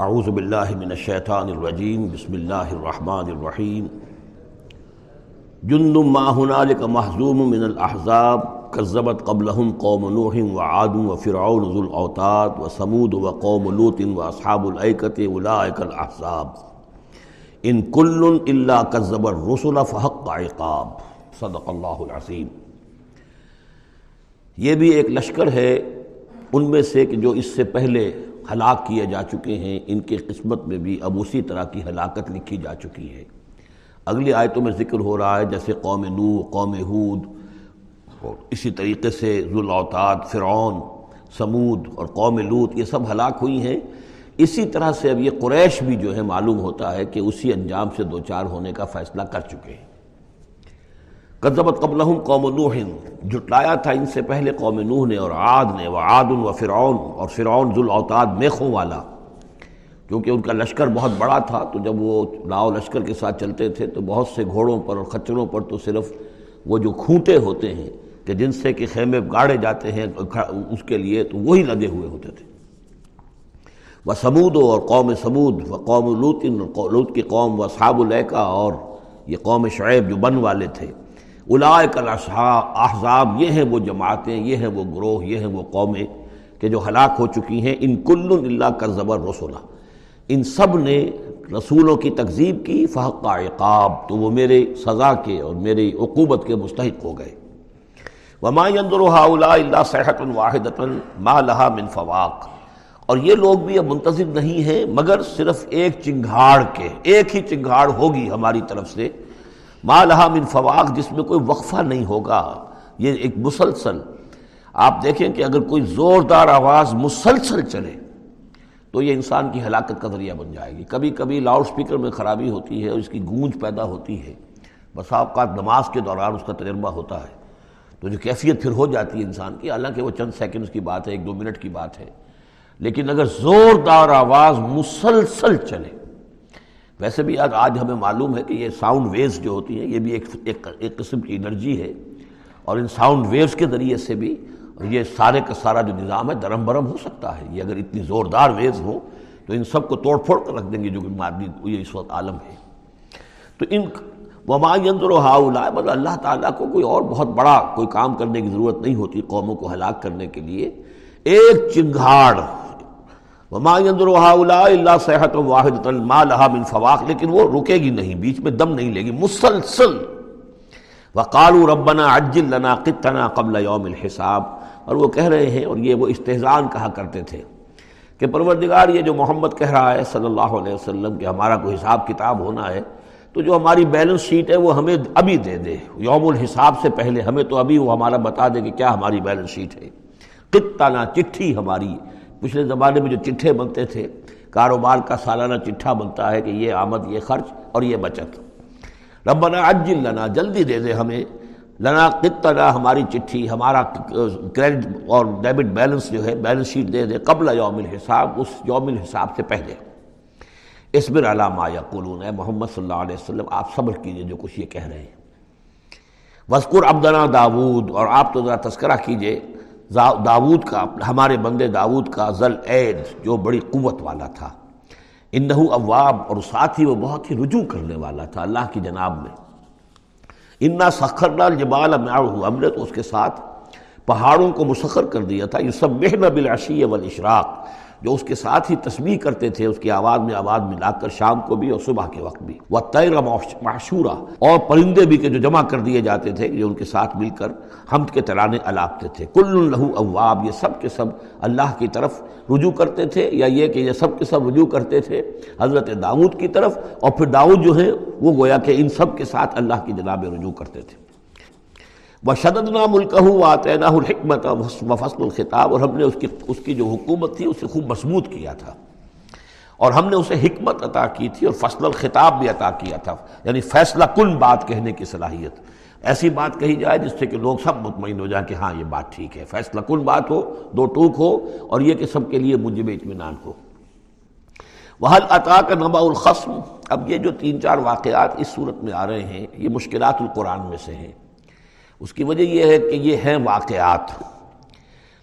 اعوذ باللہ من الشیطان الرجیم، بسم اللہ الرحمن الرحیم۔ جند ما هنالك محزوم من الاحزاب كذبت قبلهم قوم نوح وعاد وفرعون ذو الاوتاد وثمود وقوم لوط واصحاب الايكه اولئك الاحزاب۔ ان كل الا كذب الرسل فحق عقاب۔ صدق اللہ العظیم۔ یہ بھی ایک لشکر ہے، ان میں سے کہ جو اس سے پہلے ہلاک کیے جا چکے ہیں، ان کے قسمت میں بھی اب اسی طرح کی ہلاکت لکھی جا چکی ہے۔ اگلی آیتوں میں ذکر ہو رہا ہے، جیسے قوم نو قوم ہود، اور اسی طریقے سے ذوالعتاد فرعون، سمود اور قوم لوت یہ سب ہلاک ہوئی ہیں۔ اسی طرح سے اب یہ قریش بھی جو ہے معلوم ہوتا ہے کہ اسی انجام سے دوچار ہونے کا فیصلہ کر چکے ہیں۔ قذبت قبلہم قوم نوح جٹلایا تھا ان سے پہلے قوم نوح نے اور عاد نے، وہ عاد و فرعون، اور فرعون ذوالعتاد میخوں والا۔ کیونکہ ان کا لشکر بہت بڑا تھا، تو جب وہ لاؤ لشکر کے ساتھ چلتے تھے، تو بہت سے گھوڑوں پر اور خچروں پر تو صرف وہ جو کھوٹے ہوتے ہیں، کہ جن سے کہ خیمے گاڑے جاتے ہیں اس کے لیے تو وہی لگے ہوئے ہوتے تھے۔ وہ سمود اور قوم سمود، و قوم لوتن لوت کی قوم، و صحاب العقا اور یہ قوم شعیب جو بن والے تھے۔ الائے احزاب، یہ ہیں وہ جماعتیں، یہ ہیں وہ گروہ، یہ ہیں وہ قومیں کہ جو ہلاک ہو چکی ہیں، ان کل اللہ کا زبر رسولہ ان سب نے رسولوں کی تکذیب کی، فحق عقاب، تو وہ میرے سزا کے اور میری عقوبت کے مستحق ہو گئے۔ وما يندر اللہ صحت الواحد ما لہا من فواق۔ اور یہ لوگ بھی اب منتظر نہیں ہیں، مگر صرف ایک چنگھاڑ کے، ایک ہی چنگھاڑ ہوگی ہماری طرف سے۔ ما من فواق، جس میں کوئی وقفہ نہیں ہوگا۔ یہ ایک مسلسل۔ آپ دیکھیں کہ اگر کوئی زوردار آواز مسلسل چلے، تو یہ انسان کی ہلاکت کا ذریعہ بن جائے گی۔ کبھی کبھی لاؤڈ سپیکر میں خرابی ہوتی ہے اور اس کی گونج پیدا ہوتی ہے۔ بس اوقات نماز کے دوران اس کا تجربہ ہوتا ہے۔ تو جو کیفیت پھر ہو جاتی ہے انسان کی، حالانکہ وہ چند سیکنڈز کی بات ہے، ایک دو منٹ کی بات ہے۔ لیکن اگر زوردار آواز مسلسل چلے ویسے بھی آج ہمیں معلوم ہے کہ یہ ساؤنڈ ویوز جو ہوتی ہیں، یہ بھی ایک ایک ایک قسم کی انرجی ہے۔ اور ان ساؤنڈ ویوز کے ذریعے سے بھی یہ سارے کا سارا جو نظام ہے، درم برم ہو سکتا ہے۔ یہ اگر اتنی زوردار ویز ہو تو ان سب کو توڑ پھوڑ کر رکھ دیں گے، جو کہ یہ اس وقت عالم ہے۔ تو ان وما و ہاؤلا مطلب اللہ تعالیٰ کو کوئی اور بہت بڑا کوئی کام کرنے کی ضرورت نہیں ہوتی قوموں کو ہلاک کرنے کے لیے۔ ایک چنگھاڑ وما و اللہ صحت و واحد لہا من فواق لیکن وہ رکے گی نہیں، بیچ میں دم نہیں لے گی، مسلسل۔ وقالو ربنا عجل لنا قطنا قبل یوم الحساب۔ اور وہ کہہ رہے ہیں اور یہ وہ استحزان کہا کرتے تھے کہ پروردگار یہ جو محمد کہہ رہا ہے صلی اللہ علیہ وسلم کہ ہمارا کوئی حساب کتاب ہونا ہے، تو جو ہماری بیلنس شیٹ ہے وہ ہمیں ابھی دے دے۔ یوم الحساب سے پہلے ہمیں تو ابھی وہ ہمارا بتا دے کہ کیا ہماری بیلنس شیٹ ہے۔ قطنا چٹھی ہماری پچھلے زمانے میں جو چٹھے بنتے تھے، کاروبار کا سالانہ چٹھا بنتا ہے کہ یہ آمد، یہ خرچ اور یہ بچت۔ ربنا عجل لنا، جلدی دے دے ہمیں۔ لنا قطنا، ہماری چٹھی، ہمارا کریڈٹ اور ڈیبٹ بیلنس جو ہے، بیلنس شیٹ دے دے قبل یوم الحساب، اس یوم الحساب سے پہلے۔ اس بر علامہ یقولون ہے محمد صلی اللہ علیہ وسلم، آپ صبر کیجیے جو کچھ یہ کہہ رہے ہیں۔ وسکر عبدنا داود، اور آپ تو ذرا تذکرہ کیجیے۔ داود کا، ہمارے بندے داود کا ذل عید جو بڑی قوت والا تھا۔ انہو اواب اور ساتھ ہی وہ بہت ہی رجوع کرنے والا تھا اللہ کی جناب میں۔ انا سخر لال جبال ہم نے تو اس کے ساتھ پہاڑوں کو مسخر کر دیا تھا۔ یہ سب بہن بالعشی والاشراق جو اس کے ساتھ ہی تسبیح کرتے تھے، اس کی آواز میں آواز ملا کر شام کو بھی اور صبح کے وقت بھی۔ وہ تیر معشورہ۔ اور پرندے بھی کہ جو جمع کر دیے جاتے تھے جو ان کے ساتھ مل کر حمد کے ترانے الاپتے تھے۔ کل لہو اواب، یہ سب کے سب اللہ کی طرف رجوع کرتے تھے، یا یہ کہ یہ سب کے سب رجوع کرتے تھے حضرت داود کی طرف۔ اور پھر داود جو ہے، وہ گویا کہ ان سب کے ساتھ اللہ کی جناب رجوع کرتے تھے۔ وہ شدد نام الکہ آتے نہ الحکمت فصل الخطاب اور ہم نے اس کی اس کی جو حکومت تھی، اسے خوب مضبوط کیا تھا۔ اور ہم نے اسے حکمت عطا کی تھی اور فصل الخطاب بھی عطا کیا تھا۔ یعنی فیصلہ کن بات کہنے کی صلاحیت۔ ایسی بات کہی جائے جس سے کہ لوگ سب مطمئن ہو جائیں کہ ہاں یہ بات ٹھیک ہے۔ فیصلہ کن بات ہو، دو ٹوک ہو اور یہ کہ سب کے لیے مجھے اطمینان ہو۔ وحل عطا کا نبا القسم اب یہ جو تین چار واقعات اس صورت میں آ رہے ہیں، یہ مشکلات القرآن میں سے ہیں۔ اس کی وجہ یہ ہے کہ یہ ہیں واقعات۔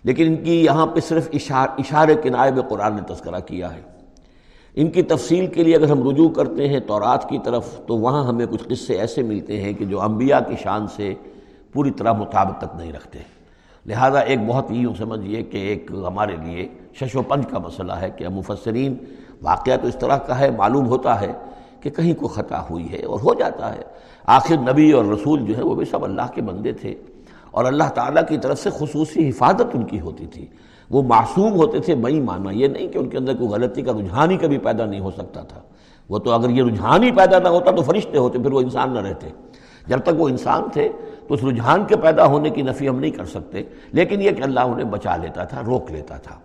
لیکن ان کی یہاں پہ صرف اشارے کنائے میں قرآن نے تذکرہ کیا ہے۔ ان کی تفصیل کے لیے اگر ہم رجوع کرتے ہیں تورات کی طرف، تو وہاں ہمیں کچھ قصے ایسے ملتے ہیں کہ جو انبیاء کی شان سے پوری طرح مطابقت نہیں رکھتے۔ لہٰذا ایک بہت یوں سمجھیے کہ ایک ہمارے لیے شش و پنج کا مسئلہ ہے کہ مفسرین، واقعہ تو اس طرح کا ہے، معلوم ہوتا ہے کہ کہیں کو خطا ہوئی ہے اور ہو جاتا ہے۔ آخر نبی اور رسول جو ہے وہ بھی سب اللہ کے بندے تھے اور اللہ تعالیٰ کی طرف سے خصوصی حفاظت ان کی ہوتی تھی۔ وہ معصوم ہوتے تھے بئی مانا، یہ نہیں کہ ان کے اندر کوئی غلطی کا رجحان ہی کبھی پیدا نہیں ہو سکتا تھا۔ وہ تو اگر یہ رجحان ہی پیدا نہ ہوتا تو فرشتے ہوتے، پھر وہ انسان نہ رہتے۔ جب تک وہ انسان تھے تو اس رجحان کے پیدا ہونے کی نفی ہم نہیں کر سکتے، لیکن یہ کہ اللہ انہیں بچا لیتا تھا، روک لیتا تھا۔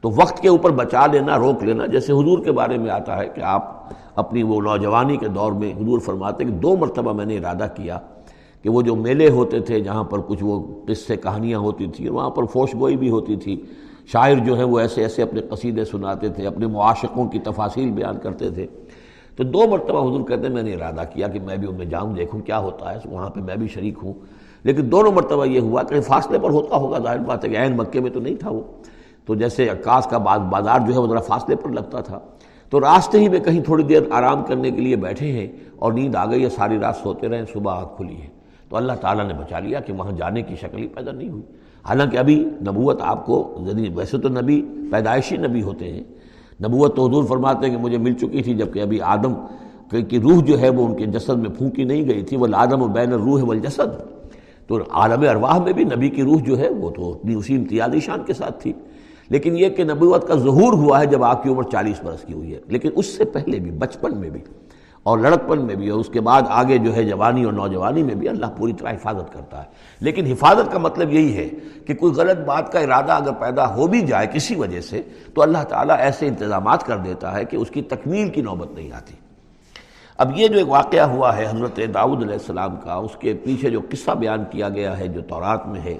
تو وقت کے اوپر بچا لینا، روک لینا، جیسے حضور کے بارے میں آتا ہے کہ آپ اپنی وہ نوجوانی کے دور میں حضور فرماتے کہ دو مرتبہ میں نے ارادہ کیا کہ وہ جو میلے ہوتے تھے جہاں پر کچھ وہ قصے کہانیاں ہوتی تھیں وہاں پر فوش گوئی بھی ہوتی تھی، شاعر جو ہے وہ ایسے ایسے اپنے قصیدے سناتے تھے، اپنے معاشقوں کی تفاصیل بیان کرتے تھے۔ تو دو مرتبہ حضور کہتے ہیں میں نے ارادہ کیا کہ میں بھی ان میں جاؤں، دیکھوں کیا ہوتا ہے، وہاں پہ میں بھی شریک ہوں۔ لیکن دونوں مرتبہ یہ ہوا کہ فاصلے پر ہوتا ہوگا، ظاہر بات ہے کہ عین مکے میں تو نہیں تھا وہ۔ تو جیسے عکاس کا بازار جو ہے وہ ذرا فاصلے پر لگتا تھا۔ تو راستے ہی میں کہیں تھوڑی دیر آرام کرنے کے لیے بیٹھے ہیں اور نیند آ گئی ہے، ساری رات سوتے رہے صبح آنکھ کھلی ہے۔ تو اللہ تعالیٰ نے بچا لیا کہ وہاں جانے کی شکل ہی پیدا نہیں ہوئی۔ حالانکہ ابھی نبوت آپ کو یعنی ویسے تو نبی، پیدائشی نبی ہوتے ہیں۔ نبوت تو حضور فرماتے ہیں کہ مجھے مل چکی تھی جبکہ ابھی آدم کی روح جو ہے وہ ان کے جسد میں پھونکی نہیں گئی تھی۔ وہ لادم و بین الروح والجسد۔ تو عالم ارواح میں بھی نبی کی روح جو ہے وہ تو اپنی اسی امتیازی شان کے ساتھ تھی۔ لیکن یہ کہ نبوت کا ظہور ہوا ہے جب آپ کی عمر چالیس برس کی ہوئی ہے۔ لیکن اس سے پہلے بھی، بچپن میں بھی اور لڑکپن میں بھی اور اس کے بعد آگے جو ہے جوانی اور نوجوانی میں بھی اللہ پوری طرح حفاظت کرتا ہے۔ لیکن حفاظت کا مطلب یہی ہے کہ کوئی غلط بات کا ارادہ اگر پیدا ہو بھی جائے کسی وجہ سے تو اللہ تعالیٰ ایسے انتظامات کر دیتا ہے کہ اس کی تکمیل کی نوبت نہیں آتی۔ اب یہ جو ایک واقعہ ہوا ہے حضرت داؤد علیہ السلام کا، اس کے پیچھے جو قصہ بیان کیا گیا ہے جو تورات میں ہے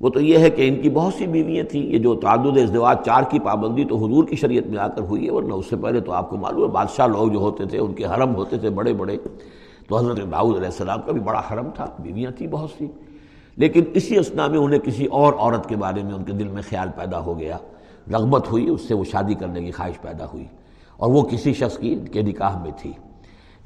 وہ تو یہ ہے کہ ان کی بہت سی بیویاں تھیں، یہ جو تعدد ازدواج چار کی پابندی تو حضور کی شریعت میں آ کر ہوئی ہے، ورنہ اس سے پہلے تو آپ کو معلوم ہے بادشاہ لوگ جو ہوتے تھے، ان کے حرم ہوتے تھے بڑے بڑے۔ تو حضرت داؤد علیہ السلام کا بھی بڑا حرم تھا، بیویاں تھیں بہت سی۔ لیکن اسی اسنا میں انہیں کسی اور عورت کے بارے میں ان کے دل میں خیال پیدا ہو گیا۔ رغبت ہوئی، اس سے وہ شادی کرنے کی خواہش پیدا ہوئی۔ اور وہ کسی شخص کی کے نکاح میں تھی۔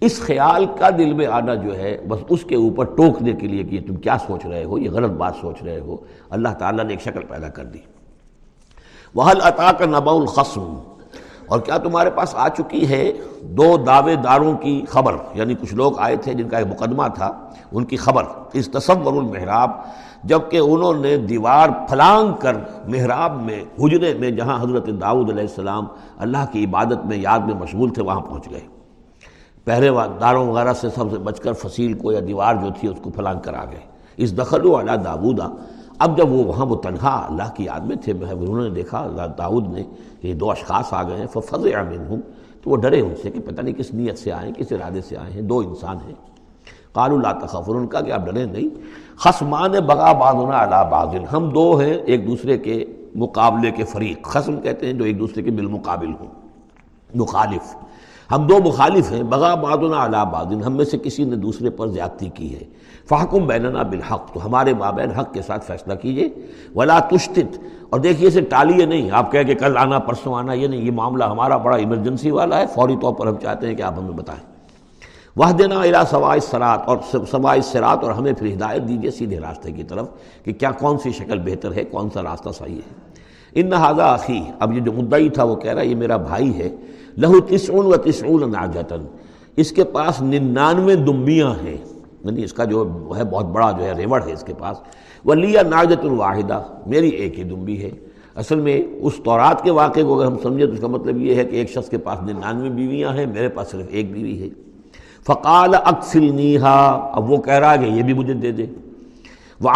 اس خیال کا دل میں آنا جو ہے، بس اس کے اوپر ٹوکنے کے لیے کہ تم کیا سوچ رہے ہو، یہ غلط بات سوچ رہے ہو۔ اللہ تعالیٰ نے ایک شکل پیدا کر دی۔ وحل عطا کا نبا الخصم؟ اور کیا تمہارے پاس آ چکی ہے دو دعوے داروں کی خبر؟ یعنی کچھ لوگ آئے تھے جن کا ایک مقدمہ تھا، ان کی خبر۔ اس تصور المحراب جبکہ انہوں نے دیوار پھلانگ کر محراب میں حجرے میں، جہاں حضرت داؤد علیہ السلام اللہ کی عبادت میں، یاد میں مشغول تھے، وہاں پہنچ گئے۔ پہرے داروں وغیرہ سے سب سے بچ کر فصیل کو یا دیوار جو تھی اس کو پھلانگ کر آ گئے۔ اس دخل و اللہ داودا اب جب وہ وہاں وہ تنہا اللہ کی یاد میں تھے انہوں نے دیکھا اللہ داود نے کہ یہ دو اشخاص آ گئے ہیں فض امین ہوں تو وہ ڈرے ان سے کہ پتہ نہیں کس نیت سے آئے کس ارادے سے آئے ہیں، دو انسان ہیں۔ قال اللہ تخفر ان کا کہ آپ ڈریں نہیں۔ خسمان بغا بادنا اللہ بادل ہم دو ہیں، ایک دوسرے کے مقابلے کے فریق۔ خسم کہتے ہیں جو ایک دوسرے کے بالمقابل ہوں۔ مخالف۔ ہم دو مخالف ہیں، بغا بادنا علا بادن ہم میں سے کسی نے دوسرے پر زیادتی کی ہے۔ فحکم بیننا بالحق، تو ہمارے مابین حق کے ساتھ فیصلہ کیجیے ولا تشتت، اور دیکھیے، اسے ٹالیے نہیں۔ آپ کہہ کہ کل آنا، پرسوں آنا، یہ نہیں، یہ معاملہ ہمارا بڑا ایمرجنسی والا ہے۔ فوری طور پر ہم چاہتے ہیں کہ آپ ہمیں بتائیں۔ وہ دینا الا سوائے سرات اور سوائے سرات اور ہمیں پھر ہدایت دیجیے سیدھے راستے کی طرف کہ کیا کون سی شکل بہتر ہے، کون سا راستہ صحیح ہے۔ ان نہذا عقی اب یہ جو مدعی تھا، وہ کہہ رہا ہے، یہ میرا بھائی ہے۔ لہو تسعون و تسعون ناجتن اس کے پاس ننانوے دمبیاں ہیں۔ یعنی اس کا جو ہے بہت بڑا جو ہے ریوڑ ہے اس کے پاس۔ ولیہ ناجت الواحدہ میری ایک ہی دمبی ہے۔ اصل میں اس تورات کے واقعے کو اگر ہم سمجھیں تو اس کا مطلب یہ ہے کہ ایک شخص کے پاس ننانوے بیویاں ہیں، میرے پاس صرف ایک بیوی ہے۔ فقال اکثل نیہا اب وہ کہہ رہا ہے کہ یہ بھی مجھے دے دے۔ وہ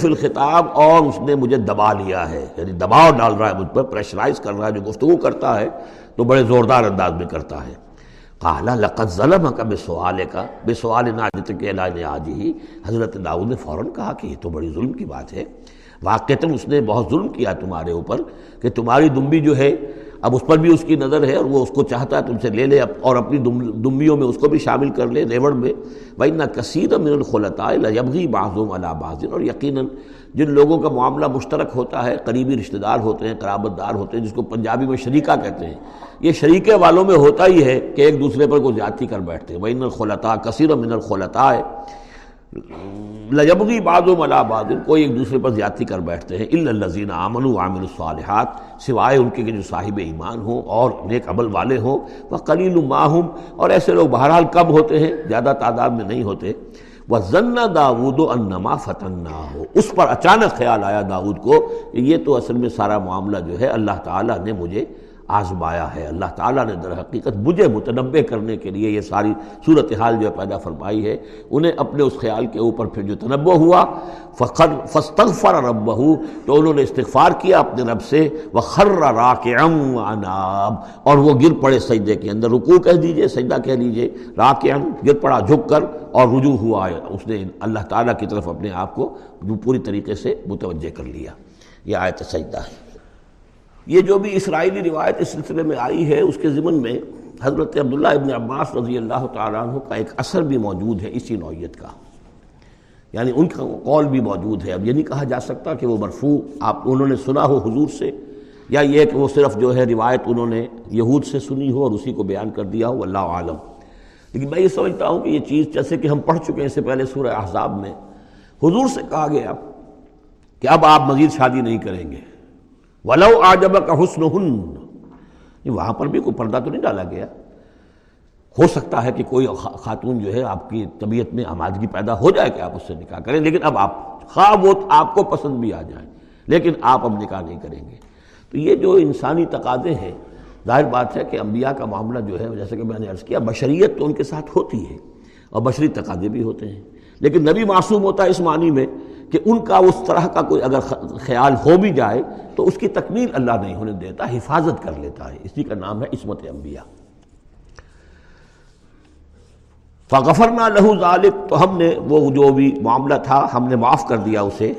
فی الخطاب اور اس نے مجھے دبا لیا ہے یعنی دباؤ ڈال رہا ہے مجھ پر پریشرائز کر رہا ہے، جو گفتگو کرتا ہے، تو بڑے زوردار انداز میں کرتا ہے۔ کالا لقت ظلم کا بے سوال کا بے سوال ناجت کے علاج نے آج ہی حضرت داؤد نے فوراً کہا کہ یہ تو بڑی ظلم کی بات ہے۔ واقعتاً اس نے بہت ظلم کیا تمہارے اوپر، کہ تمہاری دمبی جو ہے اب اس پر بھی اس کی نظر ہے اور وہ اس کو چاہتا ہے تم سے لے لے اور اپنی دمبیوں میں اس کو بھی شامل کر لے، ریوڑ میں۔ بھائی نہ کثیر من الخلطۂ لجبغی بعضم اللہ بازن اور یقیناً جن لوگوں کا معاملہ مشترک ہوتا ہے، قریبی رشتہ دار ہوتے ہیں، قرابت دار ہوتے ہیں، جس کو پنجابی میں شریکہ کہتے ہیں، یہ شریکے والوں میں ہوتا ہی ہے کہ ایک دوسرے پر کوئی زیادتی کر بیٹھتے ہیں۔ بین الخلطاء کثیر من الخلطاء۔ لجبغی بعض و ملا بادل کوئی ایک دوسرے پر زیادتی کر بیٹھتے ہیں الزین امن و عامر الصالحات، سوائے ان کے جو صاحب ایمان ہوں اور نیک عمل والے ہوں وہ قلیل ماہم اور ایسے لوگ بہرحال کم ہوتے ہیں، زیادہ تعداد میں نہیں ہوتے۔ وہ ضنّ داود و انما فتن ہو اس پر اچانک خیال آیا داود کو کہ یہ تو اصل میں سارا معاملہ جو ہے اللہ تعالیٰ نے مجھے آزمایا ہے۔ اللہ تعالیٰ نے در حقیقت مجھے متنبع کرنے کے لیے یہ ساری صورتحال جو پیدا فرمائی ہے، انہیں اپنے اس خیال کے اوپر پھر جو تنبع ہوا فخر فستغفر رب تو انہوں نے استغفار کیا اپنے رب سے وہ خر اناب اور وہ گر پڑے سجدے کے اندر۔ رکوع کہہ دیجیے، سجدہ کہہ لیجیے۔ راک گر پڑا، جھک کر اور رجوع ہوا۔ اس نے اللہ تعالیٰ کی طرف اپنے آپ کو پوری طریقے سے متوجہ کر لیا۔ یہ آیت سجدہ ہے۔ یہ جو بھی اسرائیلی روایت اس سلسلے میں آئی ہے، اس کے ضمن میں حضرت عبداللہ ابن عباس رضی اللہ تعالیٰ عنہ کا ایک اثر بھی موجود ہے اسی نوعیت کا۔ یعنی ان کا قول بھی موجود ہے۔ اب یہ نہیں کہا جا سکتا کہ وہ مرفوع، آپ انہوں نے سنا ہو حضور سے، یا یہ کہ وہ صرف جو ہے روایت انہوں نے یہود سے سنی ہو اور اسی کو بیان کر دیا ہو اللہ عالم۔ لیکن میں یہ سمجھتا ہوں کہ یہ چیز جیسے کہ ہم پڑھ چکے ہیں اس سے پہلے سورہ احزاب میں، حضور سے کہا گیا کہ اب آپ مزید شادی نہیں کریں گے۔ ولو آجب کا حسن ہن وہاں پر بھی کوئی پردہ تو نہیں ڈالا گیا۔ ہو سکتا ہے کہ کوئی خاتون جو ہے آپ کی طبیعت میں آمادگی پیدا ہو جائے کہ آپ اس سے نکاح کریں، لیکن اب آپ، خواہ وہ آپ کو پسند بھی آ جائیں، لیکن آپ اب نکاح نہیں کریں گے۔ تو یہ جو انسانی تقاضے ہیں، ظاہر بات ہے کہ انبیاء کا معاملہ جو ہے، جیسے کہ میں نے عرض کیا، بشریت تو ان کے ساتھ ہوتی ہے اور بشری تقاضے بھی ہوتے ہیں۔ لیکن نبی معصوم ہوتا ہے اس معنی میں کہ ان کا اس طرح کا کوئی اگر خیال ہو بھی جائے تو اس کی تکمیل اللہ نہیں ہونے دیتا، حفاظت کر لیتا ہے۔ اسی کا نام ہے عصمت انبیاء۔ فغفر نہ لہو ظالب تو ہم نے وہ جو بھی معاملہ تھا، ہم نے معاف کر دیا اسے۔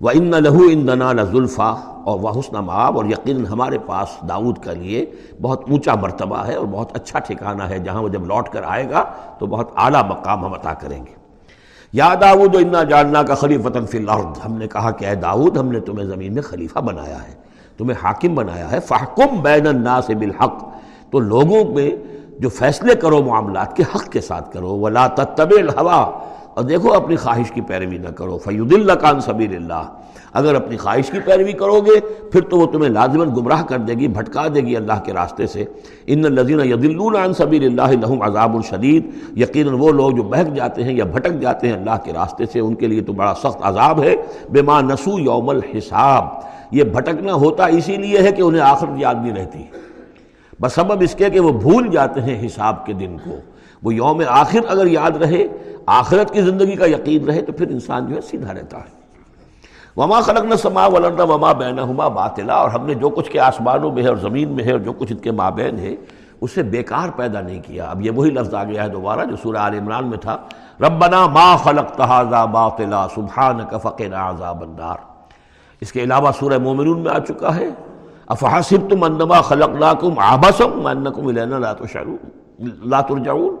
وہ ان نہ لہو ان دنا ذلفا اور وہ حسن معاب اور یقیناً ہمارے پاس داود کا لیے بہت اونچا مرتبہ ہے اور بہت اچھا ٹھکانہ ہے، جہاں وہ جب لوٹ کر آئے گا تو بہت اعلیٰ مقام ہم عطا کریں گے۔ یا داود انا جاننا کا خلیفۃ فی الارض۔ ہم نے کہا کہ اے داود ہم نے تمہیں زمین میں خلیفہ بنایا ہے، تمہیں حاکم بنایا ہے۔ فحکم بین الناس بالحق۔ تو لوگوں میں جو فیصلے کرو معاملات کے حق کے ساتھ کرو۔ ولا تتبع الہوا اور دیکھو، اپنی خواہش کی پیروی نہ کرو۔ فید اللہ کان سبیل اللہ اگر اپنی خواہش کی پیروی کرو گے، پھر تو وہ تمہیں لازمن گمراہ کر دے گی، بھٹکا دے گی اللہ کے راستے سے۔ ان الزین یدلون عن سبیل اللہ لہم عذاب الشدید یقیناً وہ لوگ جو بہک جاتے ہیں یا بھٹک جاتے ہیں اللہ کے راستے سے، ان کے لیے تو بڑا سخت عذاب ہے۔ بے نسو یوم الحساب۔ یہ بھٹکنا ہوتا اسی لیے ہے کہ انہیں آخرت یاد نہیں رہتی۔ بس سبب اس کے کہ وہ بھول جاتے ہیں حساب کے دن کو۔ وہ یوم آخر اگر یاد رہے، آخرت کی زندگی کا یقین رہے، تو پھر انسان جو ہے سیدھا رہتا ہے۔ وما خلق نہ سما ولرنا وما بین ہما باطلا اور ہم نے جو کچھ کے آسمانوں میں ہے اور زمین میں ہے اور جو کچھ ان کے مابین ہے، اسے بیکار پیدا نہیں کیا۔ اب یہ وہی لفظ آ گیا ہے دوبارہ جو سورہ عال عمران میں تھا۔ ربنا ما خلق تحاظا باطلا سبحان فقنا عذاب النار۔ اس کے علاوہ سورہ مومنون میں آ چکا ہے۔ افحاسب تم انما خلقناکم عبسم انکم الینا لا تشعرون لا ترجعون۔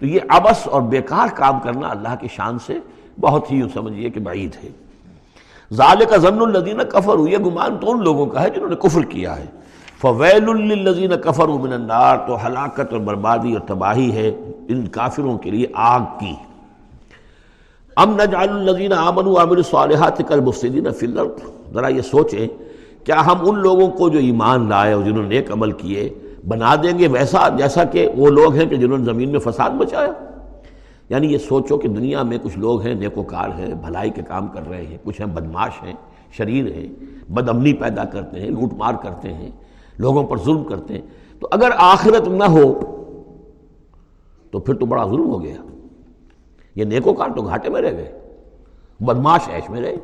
تو یہ ابس اور بیکار کام کرنا اللہ کی شان سے بہت ہی سمجھیے کہ بعید ہے۔ ظال کا ضن الدین کفر یہ گمان تو ان لوگوں کا ہے جنہوں نے کفر کیا ہے۔ فویل الزین کفر من النار، تو ہلاکت اور بربادی اور تباہی ہے ان کافروں کے لیے آگ کی۔ ام نجعل الذین آمنوا وعملوا الصالحات کالمفسدین فی الارض۔ ذرا یہ سوچیں، کیا ہم ان لوگوں کو جو ایمان لائے اور جنہوں نے نیک عمل کیے، بنا دیں گے ویسا جیسا کہ وہ لوگ ہیں کہ جنہوں نے زمین میں فساد بچایا یعنی یہ سوچو کہ دنیا میں کچھ لوگ ہیں، نیکوکار ہیں، بھلائی کے کام کر رہے ہیں، کچھ ہیں بدماش ہیں، شریر ہیں بد امنی پیدا کرتے ہیں، لوٹ مار کرتے ہیں، لوگوں پر ظلم کرتے ہیں۔ تو اگر آخرت نہ ہو، تو پھر تو بڑا ظلم ہو گیا۔ یہ نیکوکار تو گھاٹے میں رہ گئے، بدماش ایش میں رہے۔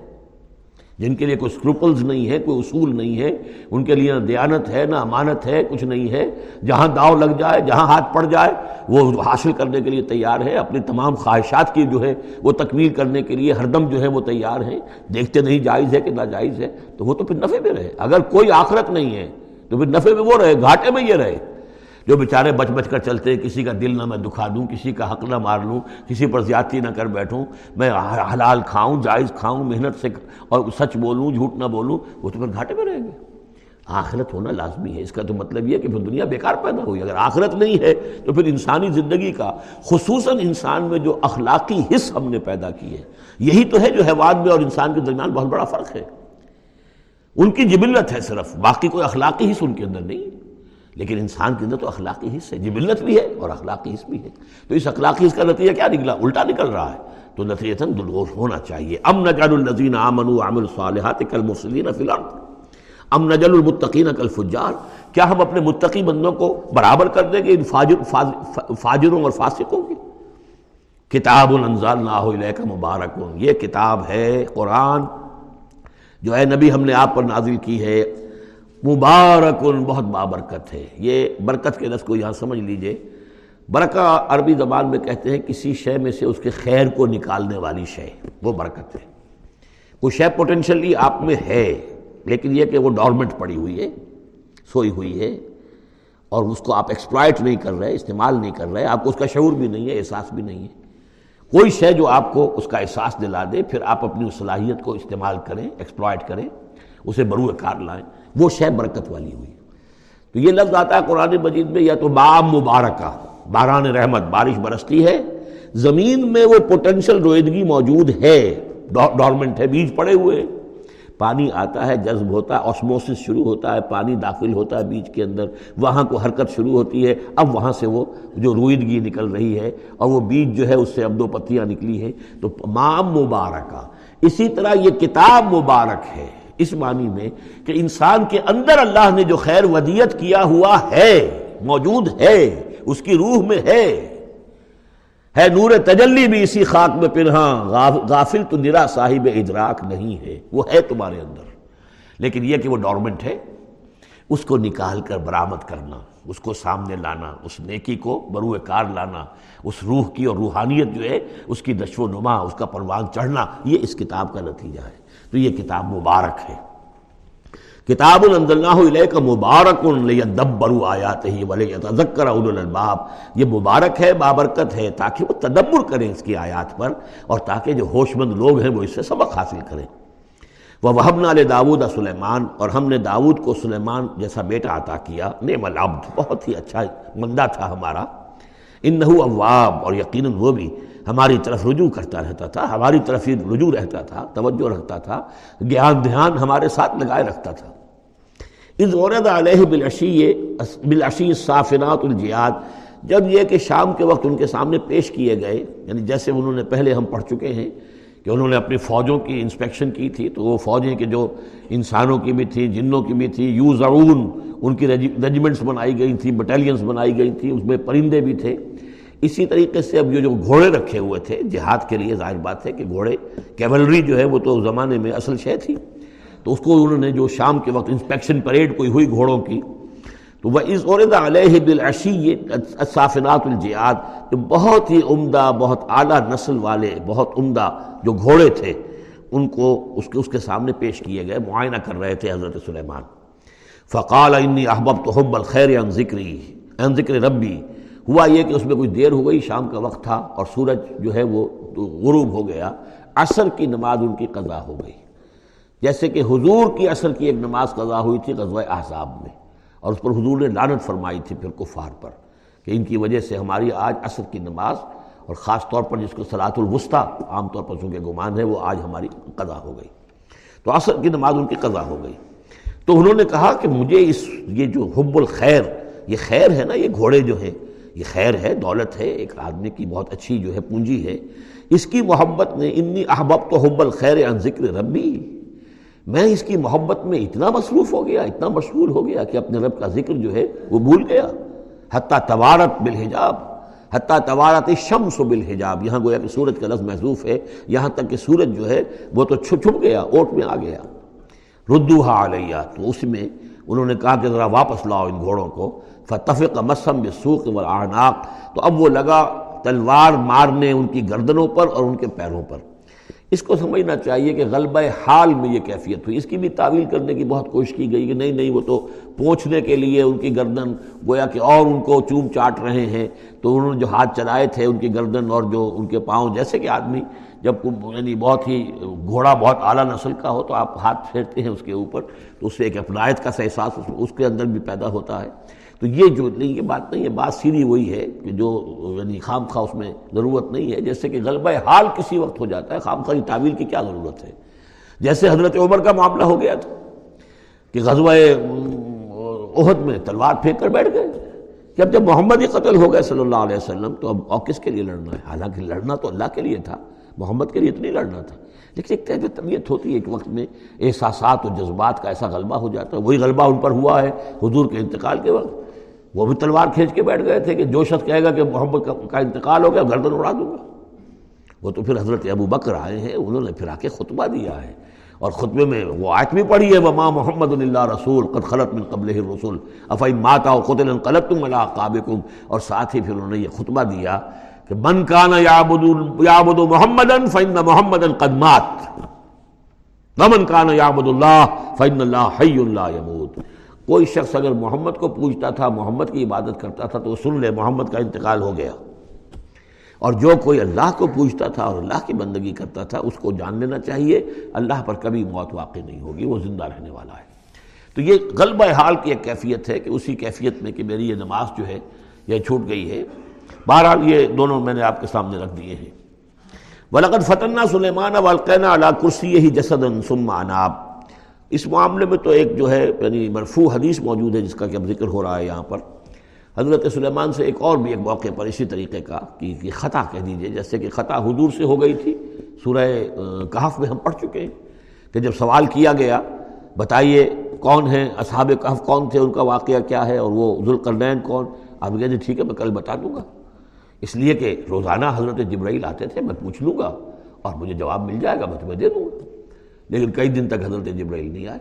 جن کے لیے کوئی اسکروپلز نہیں ہے، کوئی اصول نہیں ہے، ان کے لیے نہ دیانت ہے، نہ امانت ہے، کچھ نہیں ہے۔ جہاں داؤ لگ جائے، جہاں ہاتھ پڑ جائے، وہ حاصل کرنے کے لیے تیار ہے۔ اپنی تمام خواہشات کی جو ہے، وہ تکمیل کرنے کے لیے ہر دم جو ہے، وہ تیار ہیں۔ دیکھتے نہیں، جائز ہے کہ ناجائز ہے۔ تو وہ تو پھر نفع میں رہے۔ اگر کوئی آخرت نہیں ہے، تو پھر نفع میں وہ رہے، گھاٹے میں یہ رہے۔ جو بیچارے بچ بچ کر چلتے ہیں، کسی کا دل نہ میں دکھا دوں، کسی کا حق نہ مار لوں، کسی پر زیادتی نہ کر بیٹھوں، میں حلال کھاؤں، جائز کھاؤں، محنت سے اور سچ بولوں، جھوٹ نہ بولوں، وہ تو پھر گھاٹے میں رہیں گے۔ آخرت ہونا لازمی ہے۔ اس کا تو مطلب یہ کہ پھر دنیا بیکار پیدا ہوئی۔ اگر آخرت نہیں ہے تو پھر انسانی زندگی کا، خصوصاً انسان میں جو اخلاقی حص ہم نے پیدا کی ہے، یہی تو ہے جو حیوان میں اور انسان کے درمیان بہت بڑا فرق ہے۔ ان کی جبلت ہے صرف، باقی کوئی اخلاقی حص ان کے اندر نہیں۔ لیکن انسان کے اندر تو اخلاقی حص ہے جبلت بھی ہے اور اخلاقی حص بھی ہے۔ تو اس اخلاقی حص کا نتیجہ کیا نکلا؟ الٹا نکل رہا ہے۔ تو نتیجہ دلغوش ہونا چاہیے۔ ام نجعل الذین آمنوا وعملوا الصالحات کالمفسدین فی الارض۔ ام نجل المتقین کل فجار کیا ہم اپنے متقی بندوں کو برابر کر دیں گے ان فاجر فاجروں اور فاسقوں کی کتاب انزالناہ الیک مبارک۔ یہ کتاب ہے قرآن۔ جو ہے نبی ہم نے آپ پر نازل کی ہے۔ مبارک بہت بابرکت ہے۔ یہ برکت کے رس کو یہاں سمجھ لیجیے۔ برکہ عربی زبان میں کہتے ہیں کسی شے میں سے اس کے خیر کو نکالنے والی شے، وہ برکت ہے۔ وہ شے پوٹینشلی آپ میں ہے، لیکن یہ کہ وہ ڈورمنٹ پڑی ہوئی ہے، سوئی ہوئی ہے، اور اس کو آپ ایکسپلائٹ نہیں کر رہے، استعمال نہیں کر رہے، آپ کو اس کا شعور بھی نہیں ہے، احساس بھی نہیں ہے۔ کوئی شے جو آپ کو اس کا احساس دلا دے، پھر آپ اپنی صلاحیت کو استعمال کریں ایکسپلائٹ کریں، اسے بروئے کار لائیں۔ وہ شے برکت والی ہوئی۔ تو یہ لفظ آتا ہے قرآن مجید میں، یا تو بام مبارکہ، باران رحمت، بارش برستی ہے۔ زمین میں وہ پوٹینشل رویدگی موجود ہے ڈورمنٹ ہے، بیج پڑے ہوئے۔ پانی آتا ہے، جذب ہوتا ہے آسموسس شروع ہوتا ہے، پانی داخل ہوتا ہے بیچ کے اندر۔ وہاں کو حرکت شروع ہوتی ہے، اب وہاں سے وہ جو رویدگی نکل رہی ہے اور وہ بیج جو ہے، اس سے اب دو پتیاں نکلی ہیں۔ تو مام مبارکہ، اسی طرح یہ کتاب مبارک ہے۔ اس معنی میں کہ انسان کے اندر اللہ نے جو خیر ودیت کیا ہوا ہے، موجود ہے، اس کی روح میں ہے۔ ہے نور تجلی بھی اسی خاک میں پنہاں غافل تو نرا صاحب ادراک نہیں ہے، وہ ہے تمہارے اندر۔ لیکن یہ کہ وہ ڈورمنٹ ہے، اس کو نکال کر برآمد کرنا، اس کو سامنے لانا، اس نیکی کو بروئے کار لانا، اس روح کی اور روحانیت جو ہے، اس کی نشو و نما، اس کا پروان چڑھنا، یہ اس کتاب کا نتیجہ ہے۔ تو یہ کتاب مبارک ہے۔ کتاب الیک مبارک لیدبروا آیاتہ ولیتذکر اولو الالباب۔ یہ مبارک ہے، بابرکت ہے تاکہ وہ تدبر کریں اس کی آیات پر اور تاکہ جو ہوش مند لوگ ہیں وہ اس سے سبق حاصل کریں۔ وہ وہبنا علیہ داود سلیمان اور ہم نے داود کو سلیمان جیسا بیٹا عطا کیا۔ نعم العبد، بہت ہی اچھا مندہ تھا ہمارا۔ انہو اواب، اور یقیناً وہ بھی ہماری طرف رجوع کرتا رہتا تھا، ہماری طرف ہی رجوع رہتا تھا، توجہ رکھتا تھا، گیان دھیان ہمارے ساتھ لگائے رکھتا تھا۔ از عورت علیہ بالعشی بالعشی صافنات الجیاد، جب یہ کہ شام کے وقت ان کے سامنے پیش کیے گئے یعنی جیسے انہوں نے پہلے ہم پڑھ چکے ہیں کہ انہوں نے اپنی فوجوں کی انسپیکشن کی تھی، تو وہ فوجیں کہ جو انسانوں کی بھی تھی جنوں کی بھی تھی یوز ان کی ریجیمنٹس بنائی گئی تھیں بٹالینس بنائی گئی تھیں، اس میں پرندے بھی تھے۔ اسی طریقے سے اب یہ جو گھوڑے رکھے ہوئے تھے، جہاد کے لیے ظاہر بات ہے کہ گھوڑے، کیولری جو ہے وہ تو زمانے میں اصل شے تھی۔ تو اس کو انہوں نے جو شام کے وقت انسپیکشن پریڈ کوئی ہوئی گھوڑوں کی، تو وہ اس عورت علیہ بالعشی صافنات الجیاد جو بہت ہی عمدہ، بہت اعلیٰ نسل والے، بہت عمدہ جو گھوڑے تھے، ان کو اس کے اس کے سامنے پیش کیے گئے، معائنہ کر رہے تھے حضرت سلیمان۔ فقال انی احبب تو حب الخیر ان ذکری ان ذکر ربی ہوا یہ کہ اس میں کچھ دیر ہو گئی، شام کا وقت تھا اور سورج جو ہے وہ غروب ہو گیا، عصر کی نماز ان کی قضا ہو گئی۔ جیسے کہ حضور کی عصر کی ایک نماز قضا ہوئی تھی غزوہ احزاب میں، اور اس پر حضور نے لانت فرمائی تھی پھر کفار پر کہ ان کی وجہ سے ہماری آج عصر کی نماز، اور خاص طور پر جس کو صلاۃ الوسطیٰ عام طور پر چونکہ گمان ہے، وہ آج ہماری قضا ہو گئی۔ تو عصر کی نماز ان کی قضا ہو گئی۔ تو انہوں نے کہا کہ مجھے اس، یہ جو حب الخیر، یہ خیر ہے نا، یہ گھوڑے جو ہیں یہ خیر ہے، دولت ہے، ایک آدمی کی بہت اچھی جو ہے پونجی ہے۔ اس کی محبت نے انی احباب تو حب الخیر عن ذکر ربی۔ میں اس کی محبت میں اتنا مصروف ہو گیا، اتنا مشغول ہو گیا کہ اپنے رب کا ذکر جو ہے وہ بھول گیا۔ حتیٰ توارت بالحجاب، حتیٰ توارت شمس و بالحجاب۔ یہاں گویا کہ سورج کا لفظ محضوف ہے۔ یہاں تک کہ سورج جو ہے وہ تو چھپ چھپ گیا، اوٹ میں آ گیا۔ ردوہا علیہ۔ تو اس میں انہوں نے کہا کہ ذرا واپس لاؤ ان گھوڑوں کو۔ فتفق مسم بسوق والعناق تو اب وہ لگا تلوار مارنے ان کی گردنوں پر اور ان کے پیروں پر۔ اس کو سمجھنا چاہیے کہ غلبہ حال میں یہ کیفیت ہوئی۔ اس کی بھی تعویل کرنے کی بہت کوشش کی گئی کہ نہیں نہیں، وہ تو پہنچنے کے لیے ان کی گردن گویا کہ اور ان کو چوم چاٹ رہے ہیں۔ تو انہوں نے جو ہاتھ چلائے تھے ان کی گردن اور جو ان کے پاؤں، جیسے کہ آدمی جب یعنی بہت ہی گھوڑا، بہت اعلیٰ نسل کا ہو تو آپ ہاتھ پھیرتے ہیں اس کے اوپر تو اس سے ایک اپنایت کا سا احساس اس کے اندر بھی پیدا ہوتا ہے۔ تو یہ جو نہیں، یہ بات نہیں ہے، بات سیدھی وہی ہے کہ جو یعنی خام خواہ اس میں ضرورت نہیں ہے، جیسے کہ غلبہ حال کسی وقت ہو جاتا ہے، خام خواہ تعویل کی کیا ضرورت ہے؟ جیسے حضرت عمر کا معاملہ ہو گیا تھا کہ غزوہ عہد میں تلوار پھینک کر بیٹھ گئے۔ کہ اب جب محمد ہی قتل ہو گئے صلی اللہ علیہ وسلم، تو اب اور کس کے لیے لڑنا ہے؟ حالانکہ لڑنا تو اللہ کے لیے تھا، محمد کے لیے تو نہیں لڑنا تھا۔ لیکن ایک طرح طبیعت ہوتی ہے ایک وقت میں، احساسات اور جذبات کا ایسا غلبہ ہو جاتا ہے، وہی غلبہ ان پر ہوا ہے حضور کے انتقال کے وقت۔ وہ بھی تلوار کھینچ کے بیٹھ گئے تھے کہ جو شخص کہے گا کہ محمد کا انتقال ہو گیا گردن اڑا دوں گا۔ وہ تو پھر حضرت ابو بکر آئے ہیں، انہوں نے پھر آ کے خطبہ دیا ہے۔ اور خطبے میں وہ آیت بھی پڑھی ہے، وما محمد اللہ رسول، قد خلط من قبل رسول افائی ماتا قطل قلب تم اللہ قابقم اور ساتھ ہی پھر انہوں نے یہ خطبہ دیا کہ من کانا یابد محمد فن محمد قدمات ومن کانا یابد اللہ فن اللہ حی اللہ یمود کوئی شخص اگر محمد کو پوچھتا تھا، محمد کی عبادت کرتا تھا، تو وہ سن لے محمد کا انتقال ہو گیا۔ اور جو کوئی اللہ کو پوچھتا تھا اور اللہ کی بندگی کرتا تھا، اس کو جان لینا چاہیے۔ اللہ پر کبھی موت واقع نہیں ہوگی، وہ زندہ رہنے والا ہے۔ تو یہ غلبہ حال کی ایک کیفیت ہے کہ اسی کیفیت میں کہ میری یہ نماز جو ہے، یہ چھوٹ گئی ہے۔ بہرحال یہ دونوں میں نے آپ کے سامنے رکھ دیے ہیں۔ ولاقت فتنہ سلیمان والقینہ علا کرسی ہی جسد ثم اناب اس معاملے میں تو ایک جو ہے یعنی مرفوع حدیث موجود ہے جس کا کہ اب ذکر ہو رہا ہے یہاں پر۔ حضرت سلیمان سے ایک اور بھی ایک موقع پر اسی طریقے کا کہ خطا کہہ دیجیے، جیسے کہ خطا حضور سے ہو گئی تھی۔ سورہ کہف میں ہم پڑھ چکے ہیں کہ جب سوال کیا گیا، بتائیے کون ہیں، اصحاب کہف کون تھے، ان کا واقعہ کیا ہے اور وہ ذوالقرنین کون؟ آپ کہتے ہیں جی ٹھیک ہے، میں کل بتا دوں گا۔ اس لیے کہ روزانہ حضرت جبرائیل آتے تھے، میں پوچھ لوں گا اور مجھے جواب مل جائے گا، میں تمہیں دے دوں گا۔ لیکن کئی دن تک حضرت جبرائیل نہیں آئے۔